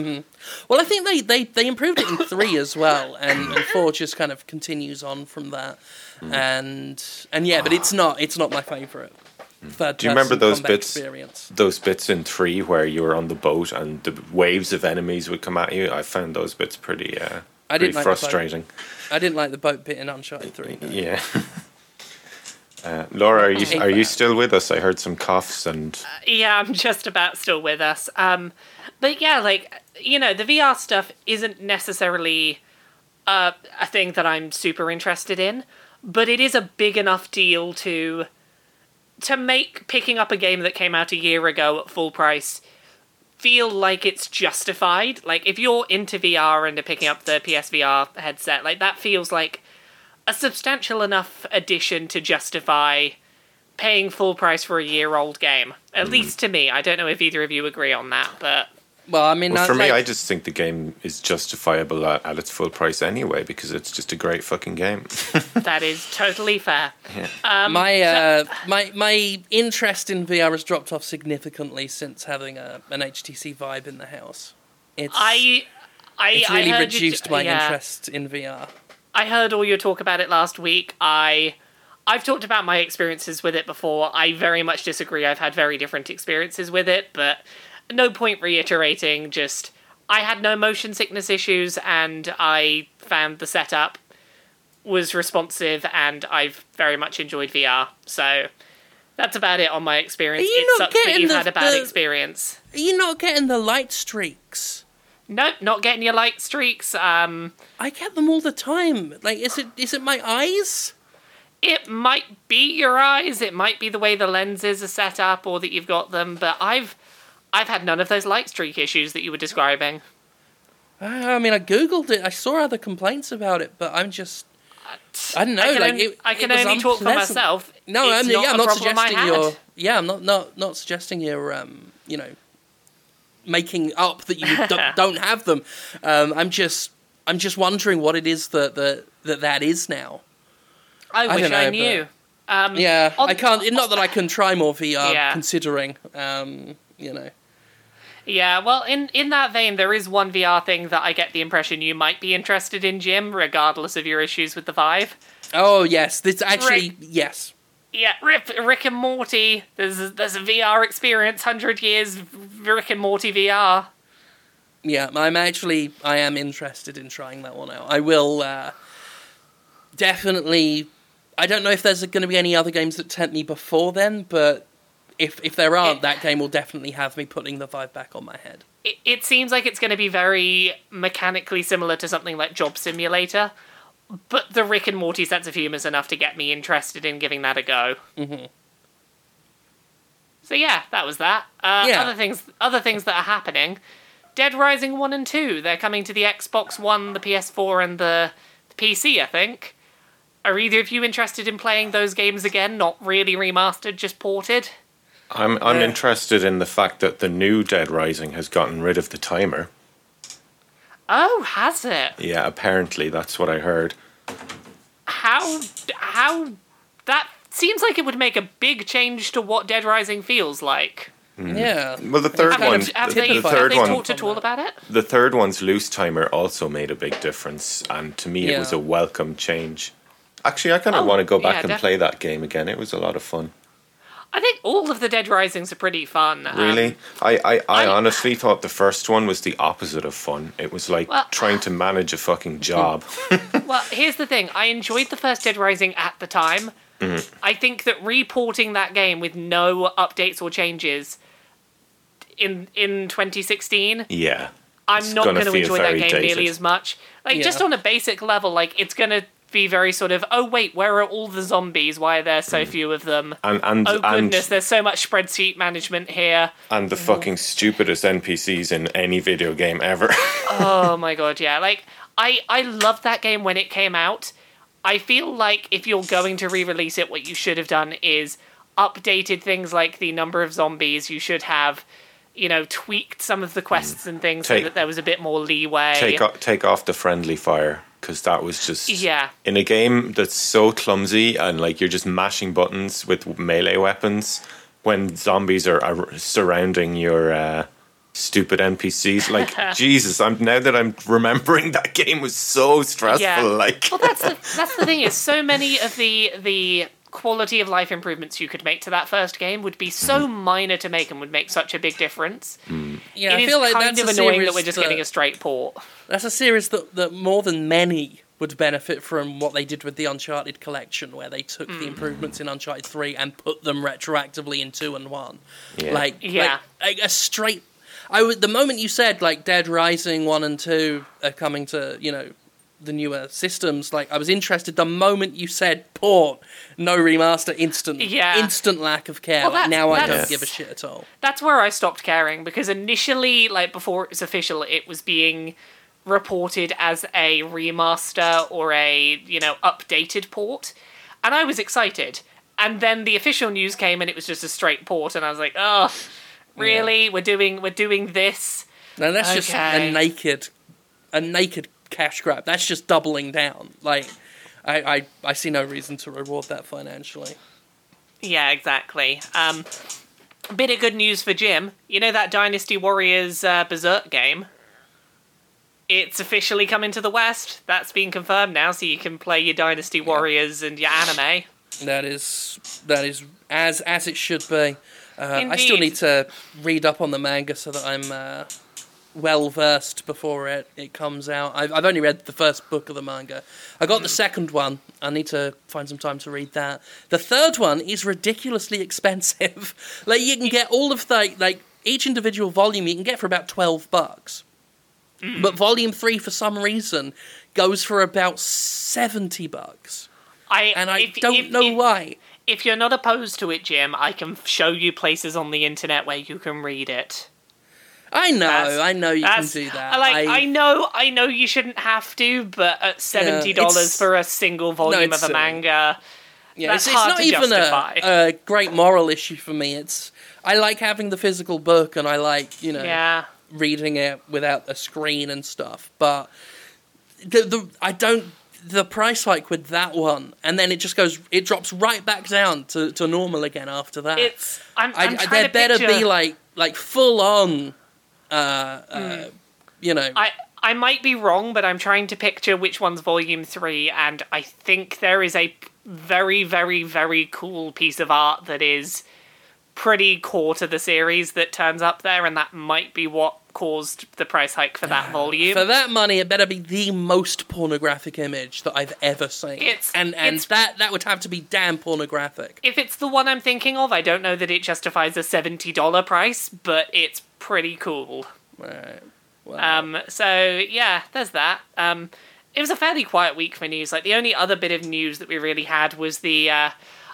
Well, I think they, they, they improved it in three as well, and, and four just kind of continues on from that. Hmm. And and yeah, but it's not it's not my favorite. Third Hmm. Do you remember those bits? Experience. Those bits in three where you were on the boat and the waves of enemies would come at you. I found those bits pretty, uh, I pretty didn't like the boat. frustrating. I didn't like the boat bit in Uncharted Three. no. Yeah. Uh, Laura, are you are you still with us? I heard some coughs and Yeah, I'm just about still with us. Um, but yeah, like you know, the VR stuff isn't necessarily uh, a thing that I'm super interested in, but it is a big enough deal to to make picking up a game that came out a year ago at full price feel like it's justified. Like if you're into VR and are picking up the PSVR headset, like that feels like a substantial enough addition to justify paying full price for a year old game. At Hmm. least to me. I don't know if either of you agree on that, but Well, I mean, well, I- for me, I just think the game is justifiable at, at its full price anyway because it's just a great fucking game. that is totally fair. Um, my uh, my my interest in VR has dropped off significantly since having a an HTC Vive in the house. It's I I it's I really you- reduced my yeah. interest in VR. I heard all your talk about it last week. I I've talked about my experiences with it before. I very much disagree. I've had very different experiences with it, but no point reiterating. Just I had no motion sickness issues, and I found the setup was responsive, and I've very much enjoyed VR. So that's about it on my experience. Are you It not getting you've the- had a bad the- experience. Are you not getting the light streaks? Nope, not getting your light streaks. Um, I get them all the time. Like, is it is it my eyes? It might be your eyes, it might be the way the lenses are set up or that you've got them, but I've I've had none of those light streak issues that you were describing. Uh, I mean, I googled it. I saw other complaints about it, but I'm just I don't know. I can, like, on- it, I can only talk for myself. No, I'm, not yeah, I'm not suggesting had. you're. Yeah, I'm not not not suggesting you're. Um, you know, making up that you don't, don't have them. Um, I'm just I'm just wondering what it is that that that, that is now. I I wish don't I, know, knew. Um, Yeah, on- I can't. Not that I can try more VR, Yeah. considering. Um, you know. Yeah, well, in in that vein, there is one VR thing that I get the impression you might be interested in, Jim, regardless of your issues with the Vive. Oh yes, this actually Right. yes. Yeah, Rip, Rick and Morty. There's a, there's a VR experience, hundred years Rick and Morty VR. Yeah, I'm actually I am interested in trying that one out. I will uh, definitely. I don't know if there's going to be any other games that tempt me before then, but if if there aren't, It- that game will definitely have me putting the Vive back on my head. it, it seems like it's going to be very mechanically similar to something like Job Simulator, but the Rick and Morty sense of humor is enough to get me interested in giving that a go. Mm-hmm. So yeah, that was that. Uh, Yeah. Other things, other things that are happening. Dead Rising one and two. They're coming to the Xbox One, the PS4, and the, the PC. I think. Are either of you interested in playing those games again? Not really remastered, just ported. I'm I'm Yeah. interested in the fact that the new Dead Rising has gotten rid of the timer. Oh, has it? Yeah, apparently that's what I heard. how how that seems like it would make a big change to what Dead Rising feels like. Hmm. Yeah. Well, the third Have, one, of have the, they, the third have they one, talked at all about it? the third one's loose timer also made a big difference, and to me, it was a welcome change. Actually, I kind of Oh, want to go back yeah, and def- play that game again. It was a lot of fun. I think all of the Dead Risings are pretty fun. Um, Really, I, I, I I- honestly thought the first one was the opposite of fun. It was like Well- trying to manage a fucking job. well, here's the thing. I enjoyed the first Dead Rising at the time. Mm-hmm. I think that reporting that game with no updates or changes in in 2016 yeah, I'm It's not gonna going to feel enjoy that game dated. nearly as much. Like just on a basic level, like it's going to be very sort of, oh wait, where are all the zombies? Why are there so few of them? and and Oh Mm. and goodness, there's so much spreadsheet management here. and the fucking stupidest NPCs in any video game ever. Oh my god, yeah. Like I I loved that game when it came out. I feel like if you're going to re-release it, what you should have done is updated things like the number of zombies. You should have, you know, tweaked some of the quests and things Take- so that there was a bit more leeway. take off, take off the friendly fire because that was just Yeah. in a game that's so clumsy and like you're just mashing buttons with melee weapons when zombies are, are surrounding your uh, stupid NPCs. Like Jesus, I'm now that I'm remembering that game was so stressful. Yeah. Like Well, that's the that's the thing is so many of the the quality of life improvements you could make to that first game would be so minor to make and would make such a big difference. Yeah, It I is feel like kind that's of annoying that we're just that- getting a straight port. That's a series that, that more than many would benefit from what they did with the Uncharted collection, where they took Hmm. the improvements in Uncharted 3 and put them retroactively in 2 and 1. Yeah. Like, Yeah. like, a straight. I would, the moment you said, like, Dead Rising 1 and 2 are coming to, you know, the newer systems, like, I was interested the moment you said port, no remaster, instant, Yeah. instant lack of care. Well, Like, now I don't give a shit at all. That's where I stopped caring because initially, like before it was official, it was being reported as a remaster or a you know updated port, and I was excited. And then the official news came, and it was just a straight port, and I was like, "Oh, really? We're doing we're doing this." No, that's just a naked, a naked cash grab. That's just doubling down. Like, I, I, I see no reason to reward that financially. Yeah, exactly. Um, a bit of good news for Jim. You know that Dynasty Warriors uh, Berserk game? It's officially coming to the West. That's been confirmed now, so you can play your Dynasty Warriors and your anime. That is, that is as as it should be. Uh, I still need to read up on the manga so that I'm uh, well versed before it, it comes out. I've, I've only read the first book of the manga. I got the mm. second one. I need to find some time to read that. The third one is ridiculously expensive. like you can get all of the like each individual volume you can get for about twelve bucks. Mm. But volume three, for some reason, goes for about seventy bucks, I and I if- don't if- know if- why. If you're not opposed to it, Jim, I can show you places on the internet where you can read it. I know, I know you can do that. Like I- I, know, I know you shouldn't have to, but at seventy dollars it's- for a single volume it's of a manga, Yeah, That's it's, it's not to even justify. a, a great moral issue for me. It's I like having the physical book and I like you know yeah. reading it without a screen and stuff. But the the I don't the price hike with that one, and then it just goes it drops right back down to, to normal again after that. It's I'm, I'm I, there better picture, be like like full on, uh, uh, you know. I I might be wrong, but I'm trying to picture which one's volume three, and I think there is a very very very cool piece of art that is pretty core to the series that turns up there, and that might be what caused the price hike for that volume. For that money, it better be the most pornographic image that I've ever seen. It's- and and it's- that that would have to be damn pornographic. if it's the one I'm thinking of, I don't know that it justifies a seventy dollar price, but it's pretty cool. Right. Well, Um, so yeah, there's that. Um, it was a fairly quiet week for news. Like the only other bit of news that we really had was the uh,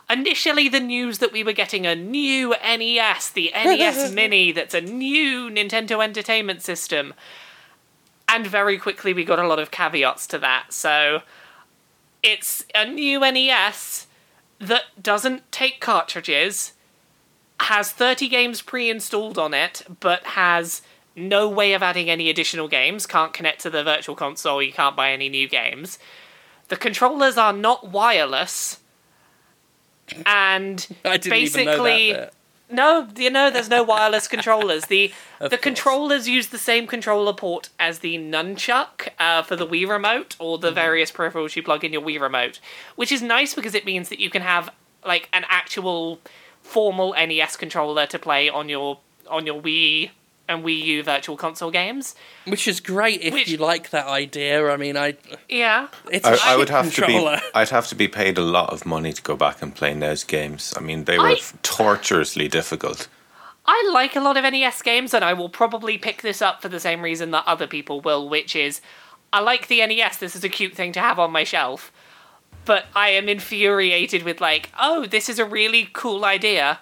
initially the news that we were getting a new NES, the NES Mini, that's a new Nintendo Entertainment System, and very quickly we got a lot of caveats to that. So it's a new NES that doesn't take cartridges, has 30 games pre-installed on it, but has no way of adding any additional games, can't connect to the virtual console, you can't buy any new games. The controllers are not wireless. And I didn't even know basically no, you know, there's no wireless controllers. The the course. controllers use the same controller port as the nunchuck uh, for the Wii remote or Mm-hmm. the various peripherals you plug in your Wii remote, which is nice because it means that you can have like an actual formal NES controller to play on your on your Wii and Wii U virtual console games. Which is great if Which- you like that idea. I mean, I Yeah. it's a I, I would shit have to controller. be. I'd have to be paid a lot of money to go back and play NES games. I mean, they were I- torturously difficult. I like a lot of NES games, and I will probably pick this up for the same reason that other people will, which is I like the NES. This is a cute thing to have on my shelf. But I am infuriated with, like, oh, this is a really cool idea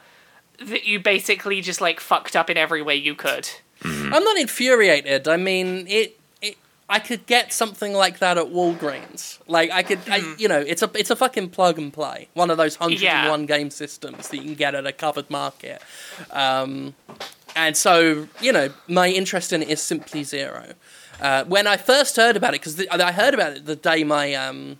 that you basically just, like, fucked up in every way you could. I'm not infuriated. I mean, it, it. I could get something like that at Walgreens. Like I could, I, you know, it's a it's a fucking plug and play. One of those hundred and one game systems that you can get at a covered market. Um, and so, you know, my interest in it is simply zero. Uh, when I first heard about it, because I heard about it the day my um,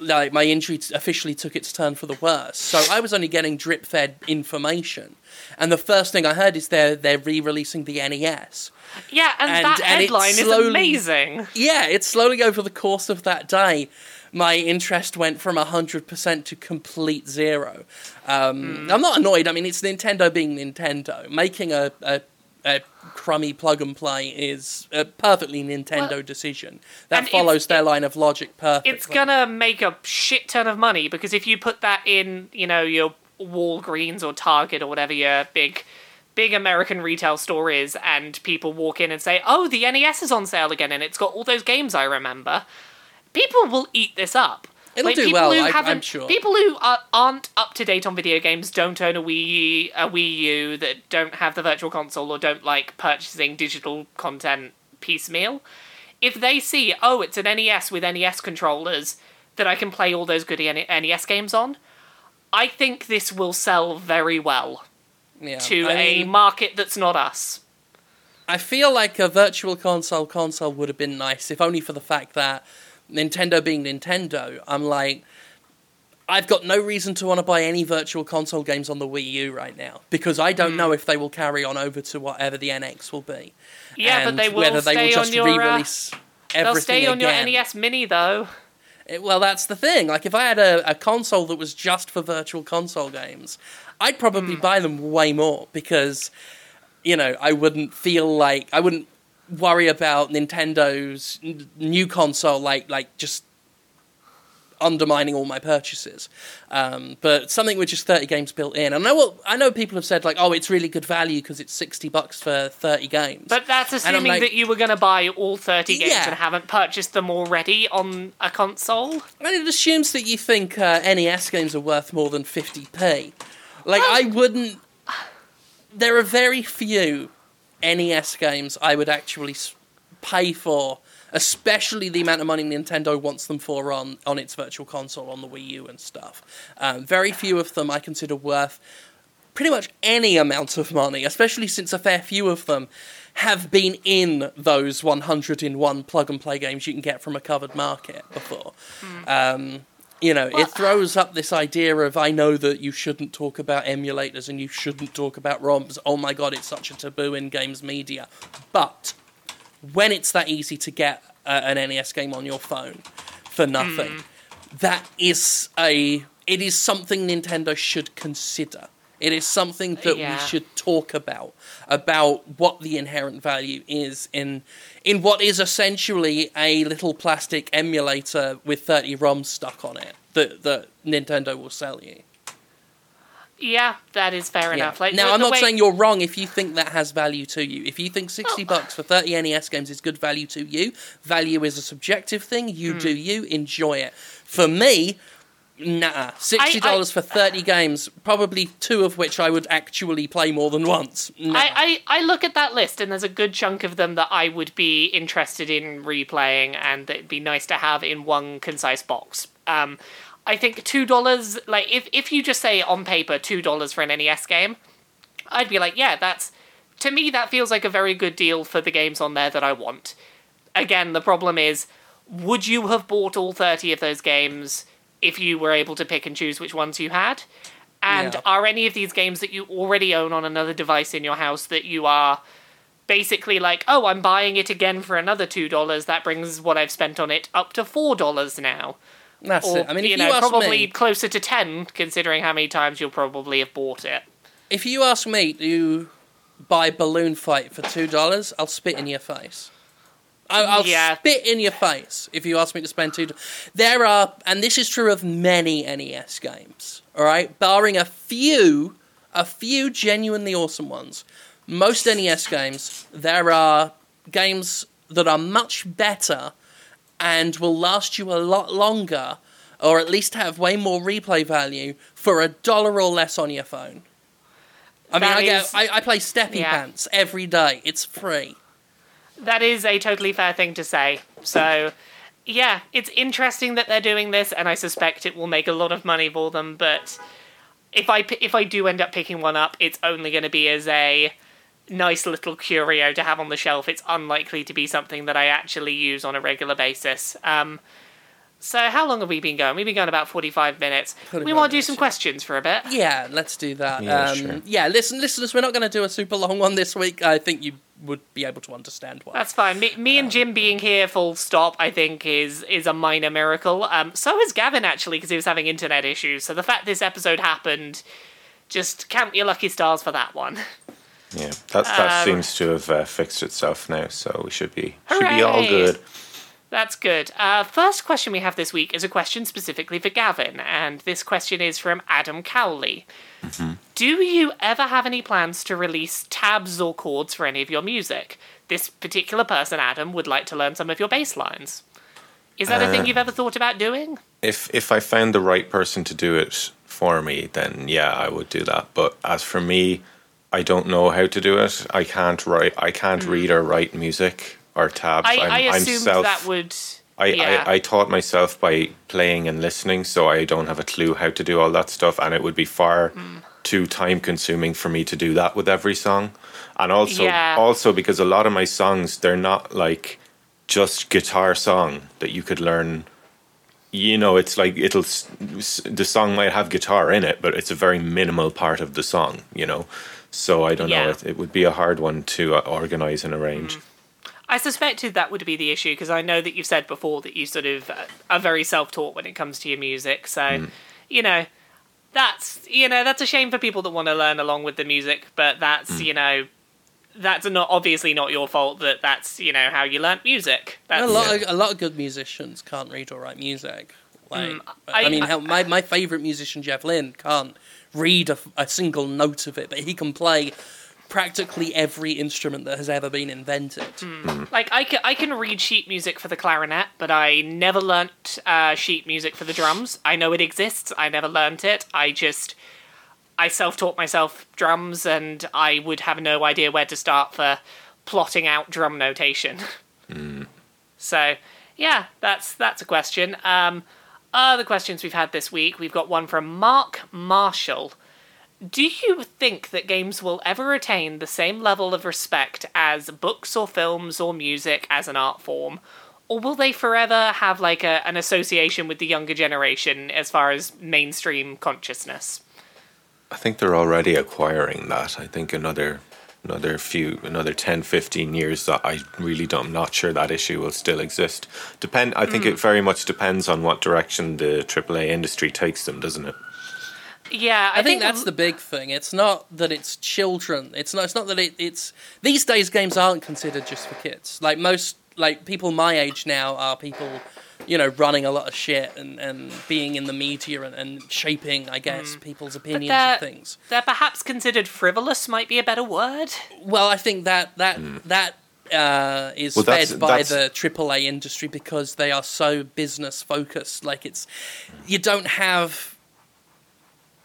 like my injury t- officially took its turn for the worse. So I was only getting drip fed information, and the first thing I heard is they're they're re-releasing the NES. Yeah, and, And- that and headline slowly- is amazing. Yeah, it's slowly over the course of that day. My interest went from 100% to complete zero. Um, I'm not annoyed. I mean, it's Nintendo being Nintendo. Making a, a, a crummy plug and play is a perfectly Nintendo Well, decision. That follows their line of logic perfectly. It's gonna make a shit ton of money because if you put that in, you know, your Walgreens or Target or whatever your big big American retail store is and people walk in and say, "Oh, the NES is on sale again and it's got all those games I remember." People will eat this up. It'll do people well, who I- I'm sure. People who are, aren't up to date on video games, don't own a Wii, a Wii U, that don't have the Virtual Console or don't like purchasing digital content piecemeal. If they see, oh, it's an NES with NES controllers that I can play all those good NES games on, I think this will sell very well yeah. to I a mean, market that's not us. I feel like a virtual console console would have been nice, if only for the fact that Nintendo being Nintendo, I'm like, I've got no reason to want to buy any virtual console games on the Wii U right now because I don't know if they will carry on over to whatever the NX will be. Yeah, but they will whether they will just on your. Uh, re-release everything they'll stay on again. your NES Mini though. It- well, that's the thing. Like, if I had a, a console that was just for virtual console games, I'd probably Hmm. buy them way more because, you know, I wouldn't feel like I wouldn't worry about Nintendo's n- new console, like like just undermining all my purchases. Um, but something with just thirty games built in. I know what I know. People have said like, oh, it's really good value because it's sixty bucks for thirty games. But that's assuming like- that you were going to buy all 30 games Yeah. and haven't purchased them already on a console. And it assumes that you think uh, NES games are worth more than 50p. Like, I wouldn't. There are very few NES games I would actually pay for, especially the amount of money Nintendo wants them for on, on its virtual console, on the Wii U and stuff. Um, very few of them I consider worth pretty much any amount of money, especially since a fair few of them have been in those 100 in one plug and play games you can get from a covered market before. Um, you know, Well- it throws up this idea of I know that you shouldn't talk about emulators and you shouldn't talk about ROMs. Oh my god, it's such a taboo in games media. But when it's that easy to get uh, an NES game on your phone for nothing, that is a it is something Nintendo should consider. It is something that Yeah. we should talk about about what the inherent value is in in what is essentially a little plastic emulator with 30 ROMs stuck on it that that Nintendo will sell you. Yeah, that is fair Yeah. enough. Like now, I'm not way- saying you're wrong if you think that has value to you. If you think 60 Oh. bucks for 30 NES games is good value to you, value is a subjective thing. You hmm. do you, enjoy it. For me, nah. $60 for 30 games, probably two of which I would actually play more than once. Nah. I, I, I look at that list and there's a good chunk of them that I would be interested in replaying and that it'd be nice to have in one concise box. Um, I think two dollars, like if if you just say on paper two dollars for an NES game, I'd be like, yeah, that's to me that feels like a very good deal for the games on there that I want. Again, the problem is, would you have bought all thirty of those games if you were able to pick and choose which ones you had? And Yeah. are any of these games that you already own on another device in your house that you are basically like, oh, I'm buying it again for another two dollars. That brings what I've spent on it up to four dollars now. That's Or it. I mean, if you you, know, ask probably me, closer to ten, considering how many times you'll probably have bought it. if you ask me to buy Balloon Fight for two dollars, I'll spit in your face. I- I'll Yeah. spit in your face if you ask me to spend two. There are, and this is true of many NES games. All right, barring a few, a few genuinely awesome ones. Most NES games, there are games that are much better and will last you a lot longer, or at least have way more replay value for a dollar or less on your phone. I mean, That I, get, I, I play Steppy yeah. Pants every day. It's free. That is a totally fair thing to say. So, yeah, it's interesting that they're doing this, and I suspect it will make a lot of money for them. But if I if I do end up picking one up, it's only going to be as a nice little curio to have on the shelf. It's unlikely to be something that I actually use on a regular basis. Um, So how long have we been going? We've been going about forty-five minutes. we want to do some questions for a bit. Yeah, let's do that. Yeah, um, sure. yeah, listen, listeners, we're not going to do a super long one this week. I think you would be able to understand why. That's fine. Me, me and Jim being here, full stop, I think is is a minor miracle. Um, so is Gavin actually, because he was having internet issues. So the fact this episode happened, just count your lucky stars for that one. Yeah, that that Um, seems to have uh, fixed itself now, so we should be should be all good. That's good. Uh, first question we have this week is a question specifically for Gavin, and this question is from Adam Cowley. Do you ever have any plans to release tabs or chords for any of your music? This particular person, Adam, would like to learn some of your bass lines. Is that a thing Uh, you've ever thought about doing? If if I found the right person to do it for me, then yeah, I would do that. But as for me, I don't know how to do it. I can't write. I can't read or write music tabs. I, I'm, I assumed self- that would. I, yeah. I, I taught myself by playing and listening, so I don't have a clue how to do all that stuff, and it would be far Hmm. too time consuming for me to do that with every song. And also, Yeah. also because a lot of my songs, they're not like just guitar song that you could learn. You know, it's like it'll the song might have guitar in it, but it's a very minimal part of the song. You know, so I don't Yeah. know. It, it would be a hard one to uh, organize and arrange. I suspected that would be the issue because I know that you've said before that you sort of uh, are very self-taught when it comes to your music. So, hmm. you know, that's you know that's a shame for people that want to learn along with the music, but that's hmm. you know that's not obviously not your fault that that's you know how you learnt music. That's, a lot, Yeah. of, a lot of good musicians can't read or write music. Hmm, like, I, I- mean, I- how, my my favorite musician Jeff Lynne can't read a, a single note of it, but he can play practically every instrument that has ever been invented. Like I can, I can read sheet music for the clarinet, but I never learnt uh, sheet music for the drums. I know it exists. I never learnt it. I just I self-taught myself drums, and I would have no idea where to start for plotting out drum notation. So yeah, that's that's a question. Um, other questions we've had this week, we've got one from Mark Marshall. Do you think that games will ever attain the same level of respect as books or films or music as an art form? Or will they forever have like a, an association with the younger generation as far as mainstream consciousness? I think they're already acquiring that. I think another another few another 10 15 years that I really don't I'm not sure that issue will still exist. Depend I think it mm. very much depends on what direction the AAA industry takes them, doesn't it? Yeah, I, I think that's the big thing. It's not that it's children. It's not. It's not that it, it's these days games aren't considered just for kids. Like most, like people my age now are people, you know, running a lot of shit and, and being in the media and, and shaping, I guess, people's opinions they're- of things. they're perhaps considered frivolous. Might be a better word. Well, I think that that that uh, is Well, that's- fed by that's- the AAA industry because they are so business focused. Like it's you don't have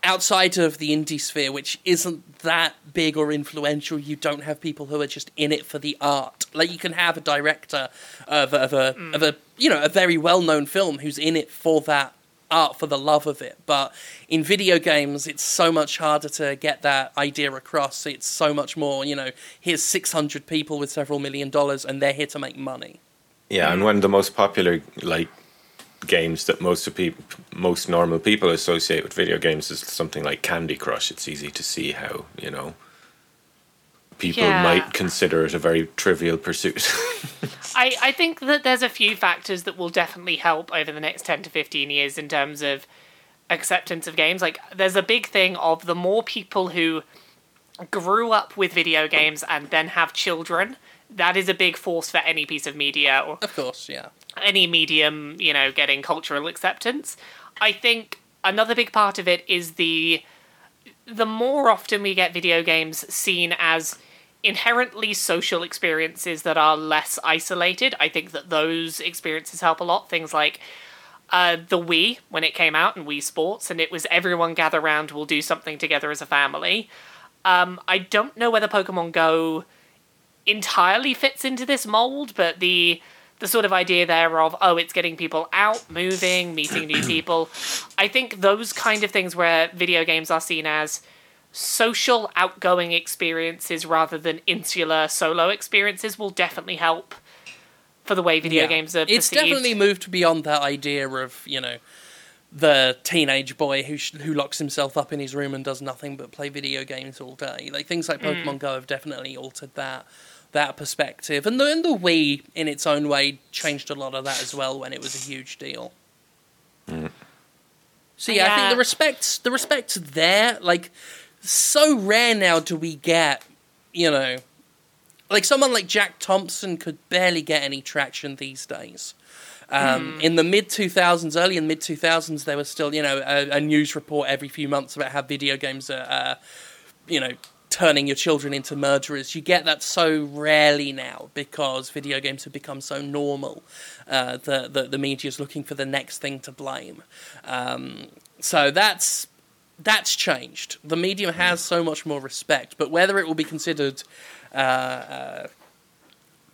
outside of the indie sphere, which isn't that big or influential. You don't have people who are just in it for the art. Like you can have a director of, of a mm. of a you know a very well known film who's in it for that art for the love of it but in video games it's so much harder to get that idea across it's so much more you know here's 600 people with several million dollars and they're here to make money Yeah, and mm. when the most popular like games that most of people most normal people associate with video games is something like Candy Crush. It's easy to see how, you know, people Yeah. might consider it a very trivial pursuit. I, I think that there's a few factors that will definitely help over the next 10 to 15 years in terms of acceptance of games. Like, there's a big thing of the more people who grew up with video games and then have children, that is a big force for any piece of media or of course yeah any medium, you know, getting cultural acceptance. I think another big part of it is the the more often we get video games seen as inherently social experiences that are less isolated, I think that those experiences help a lot. Things like uh, the Wii when it came out and Wii Sports, and it was everyone gather around, we'll do something together as a family. Um, I don't know whether Pokemon Go entirely fits into this mold, but the the sort of idea there of oh, it's getting people out, moving, meeting new people. I think those kind of things where video games are seen as social, outgoing experiences rather than insular solo experiences will definitely help for the way video Yeah. games are It's perceived. definitely moved beyond that idea of you know the teenage boy who sh- who locks himself up in his room and does nothing but play video games all day. Like things like Mm. Pokemon Go have definitely altered that that perspective, and the and the Wii in its own way changed a lot of that as well when it was a huge deal. So yeah, I think the respect's the respect's there. Like so rare now do we get, you know, like someone like Jack Thompson could barely get any traction these days. Um, In the mid 2000s, early in the mid 2000s, there was still, you know, a, a news report every few months about how video games are, uh, you know, turning your children into murderers. You get that so rarely now because video games have become so normal uh, that the, the media is looking for the next thing to blame. Um, so that's that's changed. The medium has so much more respect, but whether it will be considered uh, uh,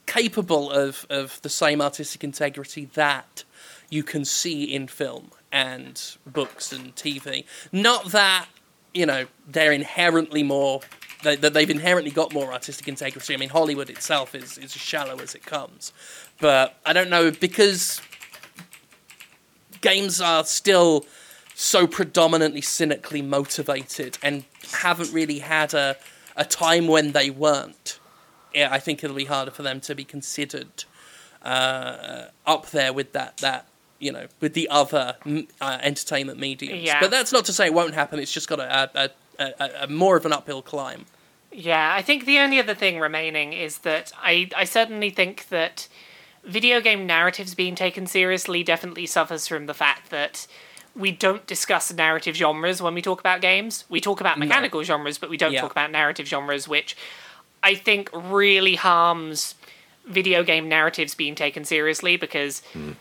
capable of, of the same artistic integrity that you can see in film and books and TV, not that you know they're inherently more that that they've inherently got more artistic integrity. I mean, Hollywood itself is is as shallow as it comes, but I don't know because games are still so predominantly cynically motivated and haven't really had a, a time when they weren't. Yeah, I think it'll be harder for them to be considered uh, up there with that that you know with the other uh, entertainment mediums. Yeah. But that's not to say it won't happen. It's just got a, a, a, a, a more of an uphill climb. Yeah, I think the only other thing remaining is that I, I certainly think that video game narratives being taken seriously definitely suffers from the fact that we don't discuss narrative genres when we talk about games. We talk about mechanical genres, but we don't Yeah. talk about narrative genres, which I think really harms video game narratives being taken seriously because hmm.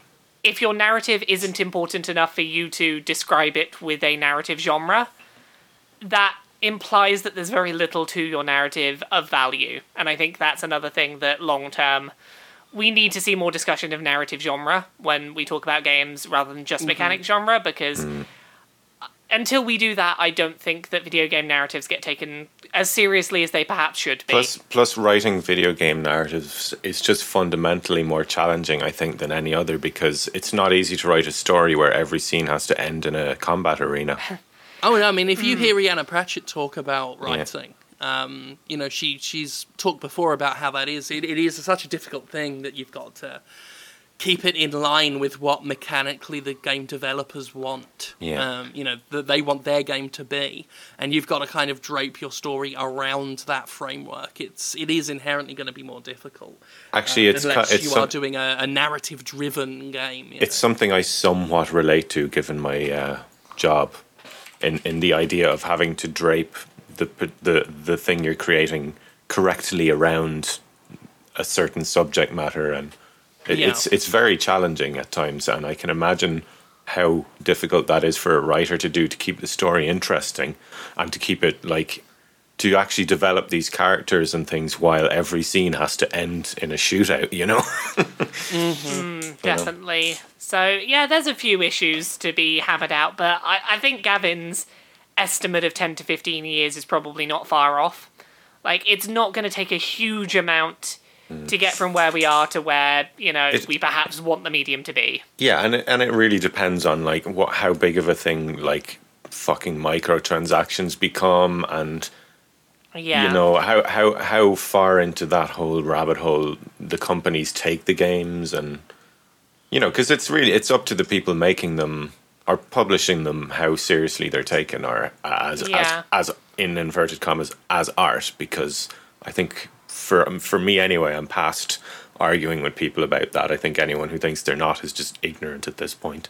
if your narrative isn't important enough for you to describe it with a narrative genre, that implies that there's very little to your narrative of value. And I think that's another thing that long term we need to see more discussion of narrative genre when we talk about games rather than just mm-hmm. mechanic genre because mm. until we do that, I don't think that video game narratives get taken as seriously as they perhaps should be. Plus, plus, writing video game narratives is just fundamentally more challenging, I think, than any other because it's not easy to write a story where every scene has to end in a combat arena. Oh no! I mean, if you Hmm. hear Rhianna Pratchett talk about writing, um, you know, she she's talked before about how that is. It, it is such a difficult thing that you've got to keep it in line with what mechanically the game developers want. Yeah. Um, you know, that they want their game to be, and you've got to kind of drape your story around that framework. It's it is inherently going to be more difficult. Actually, it's unless ki- it's you some- are doing a, a narrative-driven game. you it's know. something I somewhat relate to, given my uh, job, in in the idea of having to drape the the the thing you're creating correctly around a certain subject matter, and it, Yeah. it's it's very challenging at times, and I can imagine how difficult that is for a writer to do to keep the story interesting and to keep it like to actually develop these characters and things while every scene has to end in a shootout mm-hmm. you know Definitely. So yeah, there's a few issues to be hammered out, but I, I think Gavin's estimate of ten to fifteen years is probably not far off. Like it's not going to take a huge amount mm. to get from where we are to where you know It- we perhaps want the medium to be. Yeah, and it, and it really depends on like what how big of a thing like fucking microtransactions become, and Yeah. you know how how how far into that whole rabbit hole the companies take the games, and you know because it's really it's up to the people making them or publishing them how seriously they're taken, or as Yeah. as as in inverted commas as art, because I think for for me anyway, I'm past arguing with people about that. I think anyone who thinks they're not is just ignorant at this point.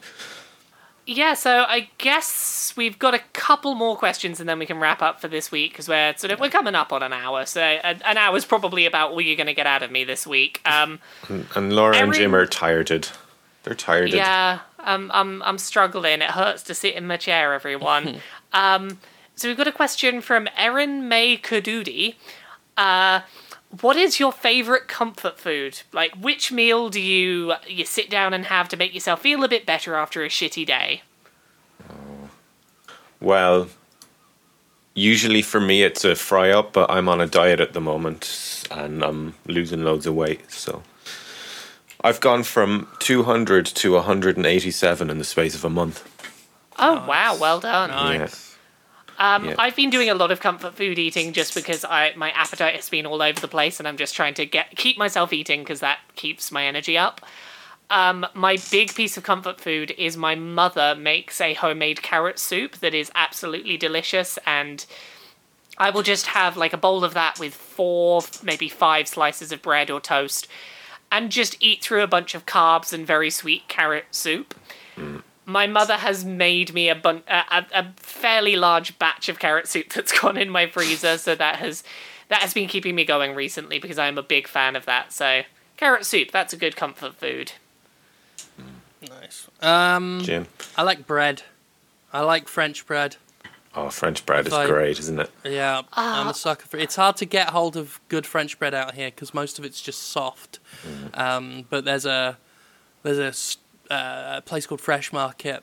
Yeah, so I guess we've got a couple more questions and then we can wrap up for this week because we're sort of we're coming up on an hour. So an, an hour's probably about all you're going to get out of me this week. Um, And Laura and Jim are tired. They're tired. yeah, um, I'm I'm struggling. It hurts to sit in my chair, everyone. um, so we've got a question from Erin May Kadudi. Uh, what is your favorite comfort food? Like, which meal do you you sit down and have to make yourself feel a bit better after a shitty day? Oh. Well, usually for me it's a fry up, but I'm on a diet at the moment and I'm losing loads of weight. So I've gone from 200 to 187 in the space of a month. Oh wow, well done. Nice. Um, Yeah. I've been doing a lot of comfort food eating just because I my appetite has been all over the place, and I'm just trying to get keep myself eating because that keeps my energy up. Um, my big piece of comfort food is my mother makes a homemade carrot soup that is absolutely delicious, and I will just have like a bowl of that with four, maybe five slices of bread or toast, and just eat through a bunch of carbs and very sweet carrot soup my mother has made me a, bun- a, a, a fairly large batch of carrot soup that's gone in my freezer so that has that has been keeping me going recently because i'm a big fan of that so carrot soup that's a good comfort food Nice. Um, Jim. I like bread. I like French bread. Oh, French bread is Fine. great, isn't it? Yeah, I'm a sucker for. It's hard to get hold of good French bread out here because most of it's just soft. Um, but there's a there's a s- uh, place called Fresh Market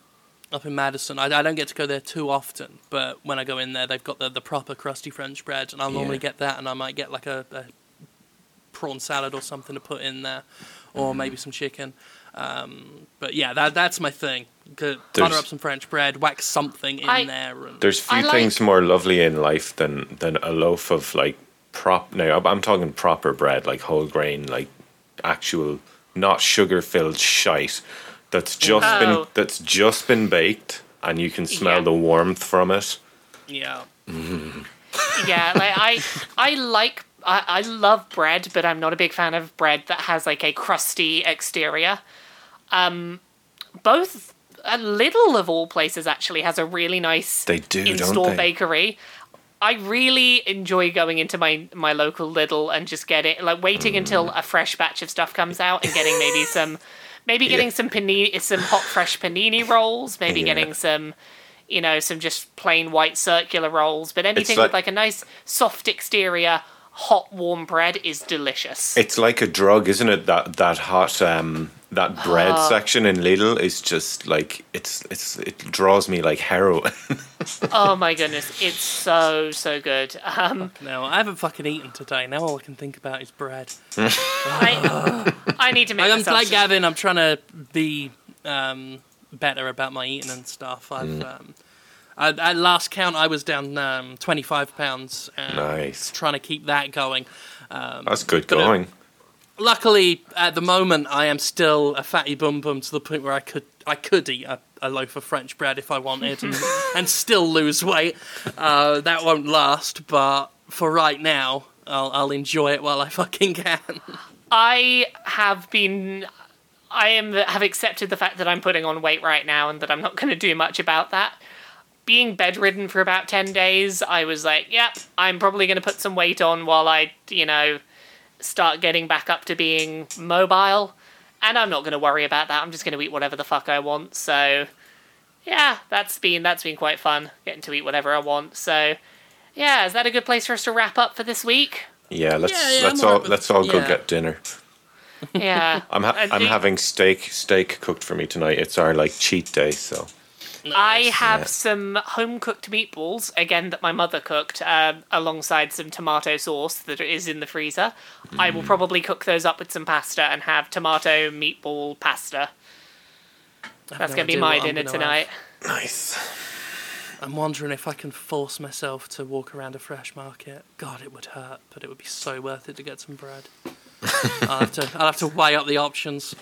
up in Madison. I, I don't get to go there too often, but when I go in there, they've got the, the proper crusty French bread, and I'll normally get that, and I might get like a, a prawn salad or something to put in there, or maybe some chicken. Um, but yeah, that that's my thing. Good, butter up some French bread, whack something in I- there, and There's few like- things more lovely in life than than a loaf of like prop. Now I'm- I'm talking proper bread, like whole grain, like actual, not sugar filled shite. That's just been that's just been baked, and you can smell Yeah. the warmth from it. yeah. yeah like i i like I, I love bread but i'm not a big fan of bread that has like a crusty exterior um both a little of all places actually has a really nice They do, in-store they? bakery I really enjoy going into my my local Lidl and just get it like waiting Mm. until a fresh batch of stuff comes out and getting maybe some maybe getting Yeah. some panini some hot fresh panini rolls, maybe Yeah. getting some you know some just plain white circular rolls, but anything like- with like a nice soft exterior, hot warm bread is delicious. It's like a drug, isn't it? That that hot um that bread Ah. section in Lidl is just like it's it's it draws me like heroin. oh my goodness, it's so so good. Um, No, I haven't fucking eaten today. Now all I can think about is bread. I, I need to make I'm myself like Gavin. I'm trying to be um, better about my eating and stuff. I've Mm. um, I, at last count, I was down um, 25 pounds. Um, Nice. Trying to keep that going. Um, That's good But, uh, going. luckily, at the moment, I am still a fatty bum bum to the point where I could I could eat a, a loaf of French bread if I wanted and, and still lose weight. Uh, that won't last, but for right now, I'll, I'll enjoy it while I fucking can. I have been I am have accepted the fact that I'm putting on weight right now and that I'm not going to do much about that. Being bedridden for about 10 days, I was like, yep, I'm probably going to put some weight on while I, you know, start getting back up to being mobile. And I'm not going to worry about that. I'm just going to eat whatever the fuck I want. So, yeah, that's been that's been quite fun getting to eat whatever I want. So, yeah, is that a good place for us to wrap up for this week? Yeah, let's yeah, let's I'm all alright with- let's all go yeah. get dinner. Yeah. I'm ha- I I'm having steak steak cooked for me tonight. It's our like cheat day, so I have Yeah. some home cooked meatballs again that my mother cooked um, alongside some tomato sauce that is in the freezer. I Mm. will probably cook those up with some pasta and have tomato meatball pasta. That's no going to be my dinner gonna tonight. nice. I'm wondering if I can force myself to walk around a fresh market. God, it would hurt, but it would be so worth it to get some bread. I'll have to I'll have to weigh up the options.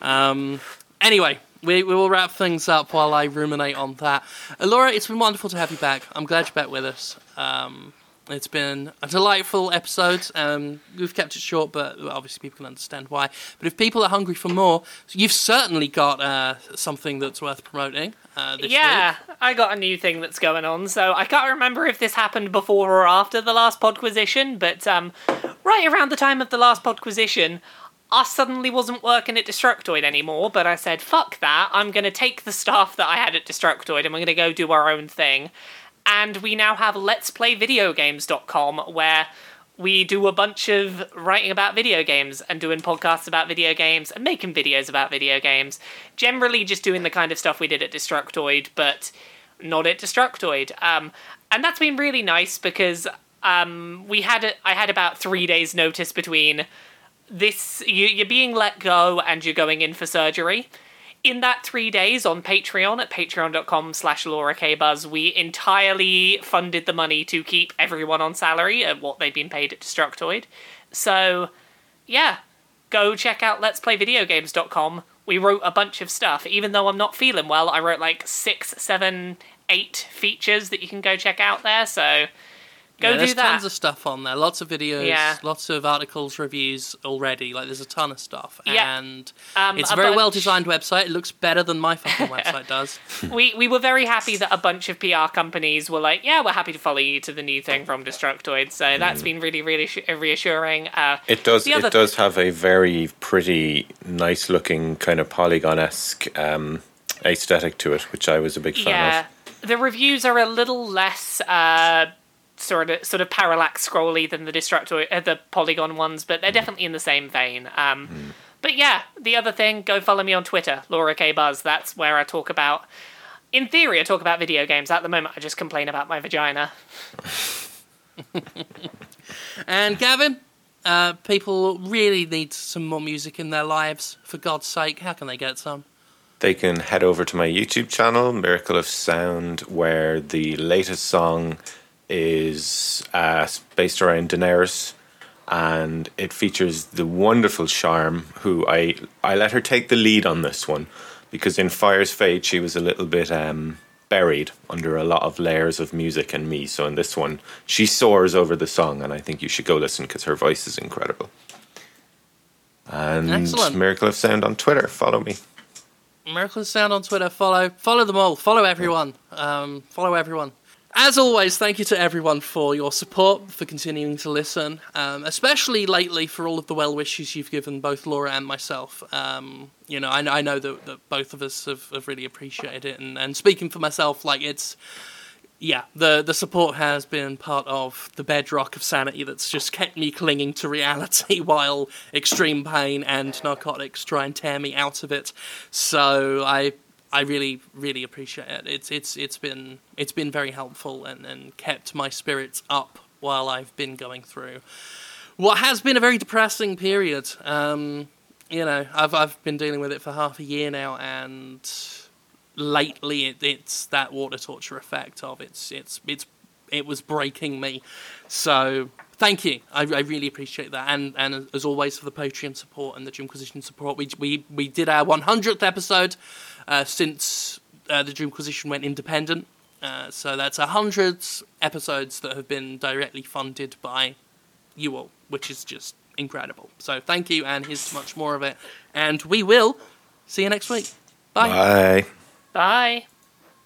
Um, anyway, we, we will wrap things up while I ruminate on that. Uh, Laura, it's been wonderful to have you back. I'm glad you're back with us. Um, it's been a delightful episode. Um, we've kept it short, but obviously people can understand why. But if people are hungry for more, you've certainly got uh, something that's worth promoting. Uh, Yeah, week. I got a new thing that's going on. So I can't remember if this happened before or after the last podquisition, but um, right around the time of the last podquisition, I suddenly wasn't working at Destructoid anymore. But I said, "Fuck that! I'm going to take the staff that I had at Destructoid and we're going to go do our own thing." And we now have Let's Play Video Videogames.com where we do a bunch of writing about video games and doing podcasts about video games and making videos about video games. Generally, just doing the kind of stuff we did at Destructoid, but not at Destructoid. Um, and that's been really nice because um, we had a, I had about three days' notice between this you, you're being let go and you're going in for surgery. In that three days on Patreon at patreon.com slash Laura K Buzz, we entirely funded the money to keep everyone on salary at what they'd been paid at Destructoid. So, yeah, go check out let's play videogames.com. We wrote a bunch of stuff. Even though I'm not feeling well, I wrote like six, seven, eight features that you can go check out there. So go yeah, do there's that. tons of stuff on there. Lots of videos, Yeah. lots of articles, reviews already. Like there's a ton of stuff, Yeah. and Um, it's a a very bunch- well designed website. It looks better than my fucking website does. we we were very happy that a bunch of PR companies were like, yeah, we're happy to follow you to the new thing from Destructoid. So that's been really really sh- reassuring. Uh, It does. It does have a very pretty, nice looking kind of polygon esque um, aesthetic to it, which I was a big fan of. the reviews are a little less. Uh, Sort of, sort of parallax scrolly than the Destructoid, uh, the Polygon ones, but they're definitely in the same vein. Um, But yeah, the other thing, go follow me on Twitter, Laura K Buzz. That's where I talk about. In theory, I talk about video games. At the moment, I just complain about my vagina. And Gavin, uh, people really need some more music in their lives. For God's sake, how can they get some? They can head over to my YouTube channel, Miracle of Sound, where the latest song is uh, based around Daenerys, and it features the wonderful Sharm, who I I let her take the lead on this one because in Fire's Fate she was a little bit um, buried under a lot of layers of music and me. So in this one, she soars over the song, and I think you should go listen because her voice is incredible. And Excellent. Miracle of Sound on Twitter. Follow me. Miracle of Sound on Twitter. Follow, follow them all. Follow everyone. Um, follow everyone. As always, thank you to everyone for your support, for continuing to listen, um, especially lately for all of the well wishes you've given both Laura and myself. Um, you know, I, I know that, that both of us have, have really appreciated it, and, and speaking for myself, like it's yeah, the the support has been part of the bedrock of sanity that's just kept me clinging to reality while extreme pain and narcotics try and tear me out of it. So I I really really appreciate it. It's it's it's been it's been very helpful and, and kept my spirits up while I've been going through what has been a very depressing period. Um, you know, I've I've been dealing with it for half a year now, and lately it, it's that water torture effect of it's it's it's it was breaking me. So thank you, I, I really appreciate that, and and as always for the Patreon support and the Jimquisition support. We we we did our 100th episode since uh, the Jimquisition went independent. Uh, so that's a hundred episodes that have been directly funded by you all, which is just incredible. So thank you, and here's much more of it. And we will see you next week. Bye. Bye. Bye.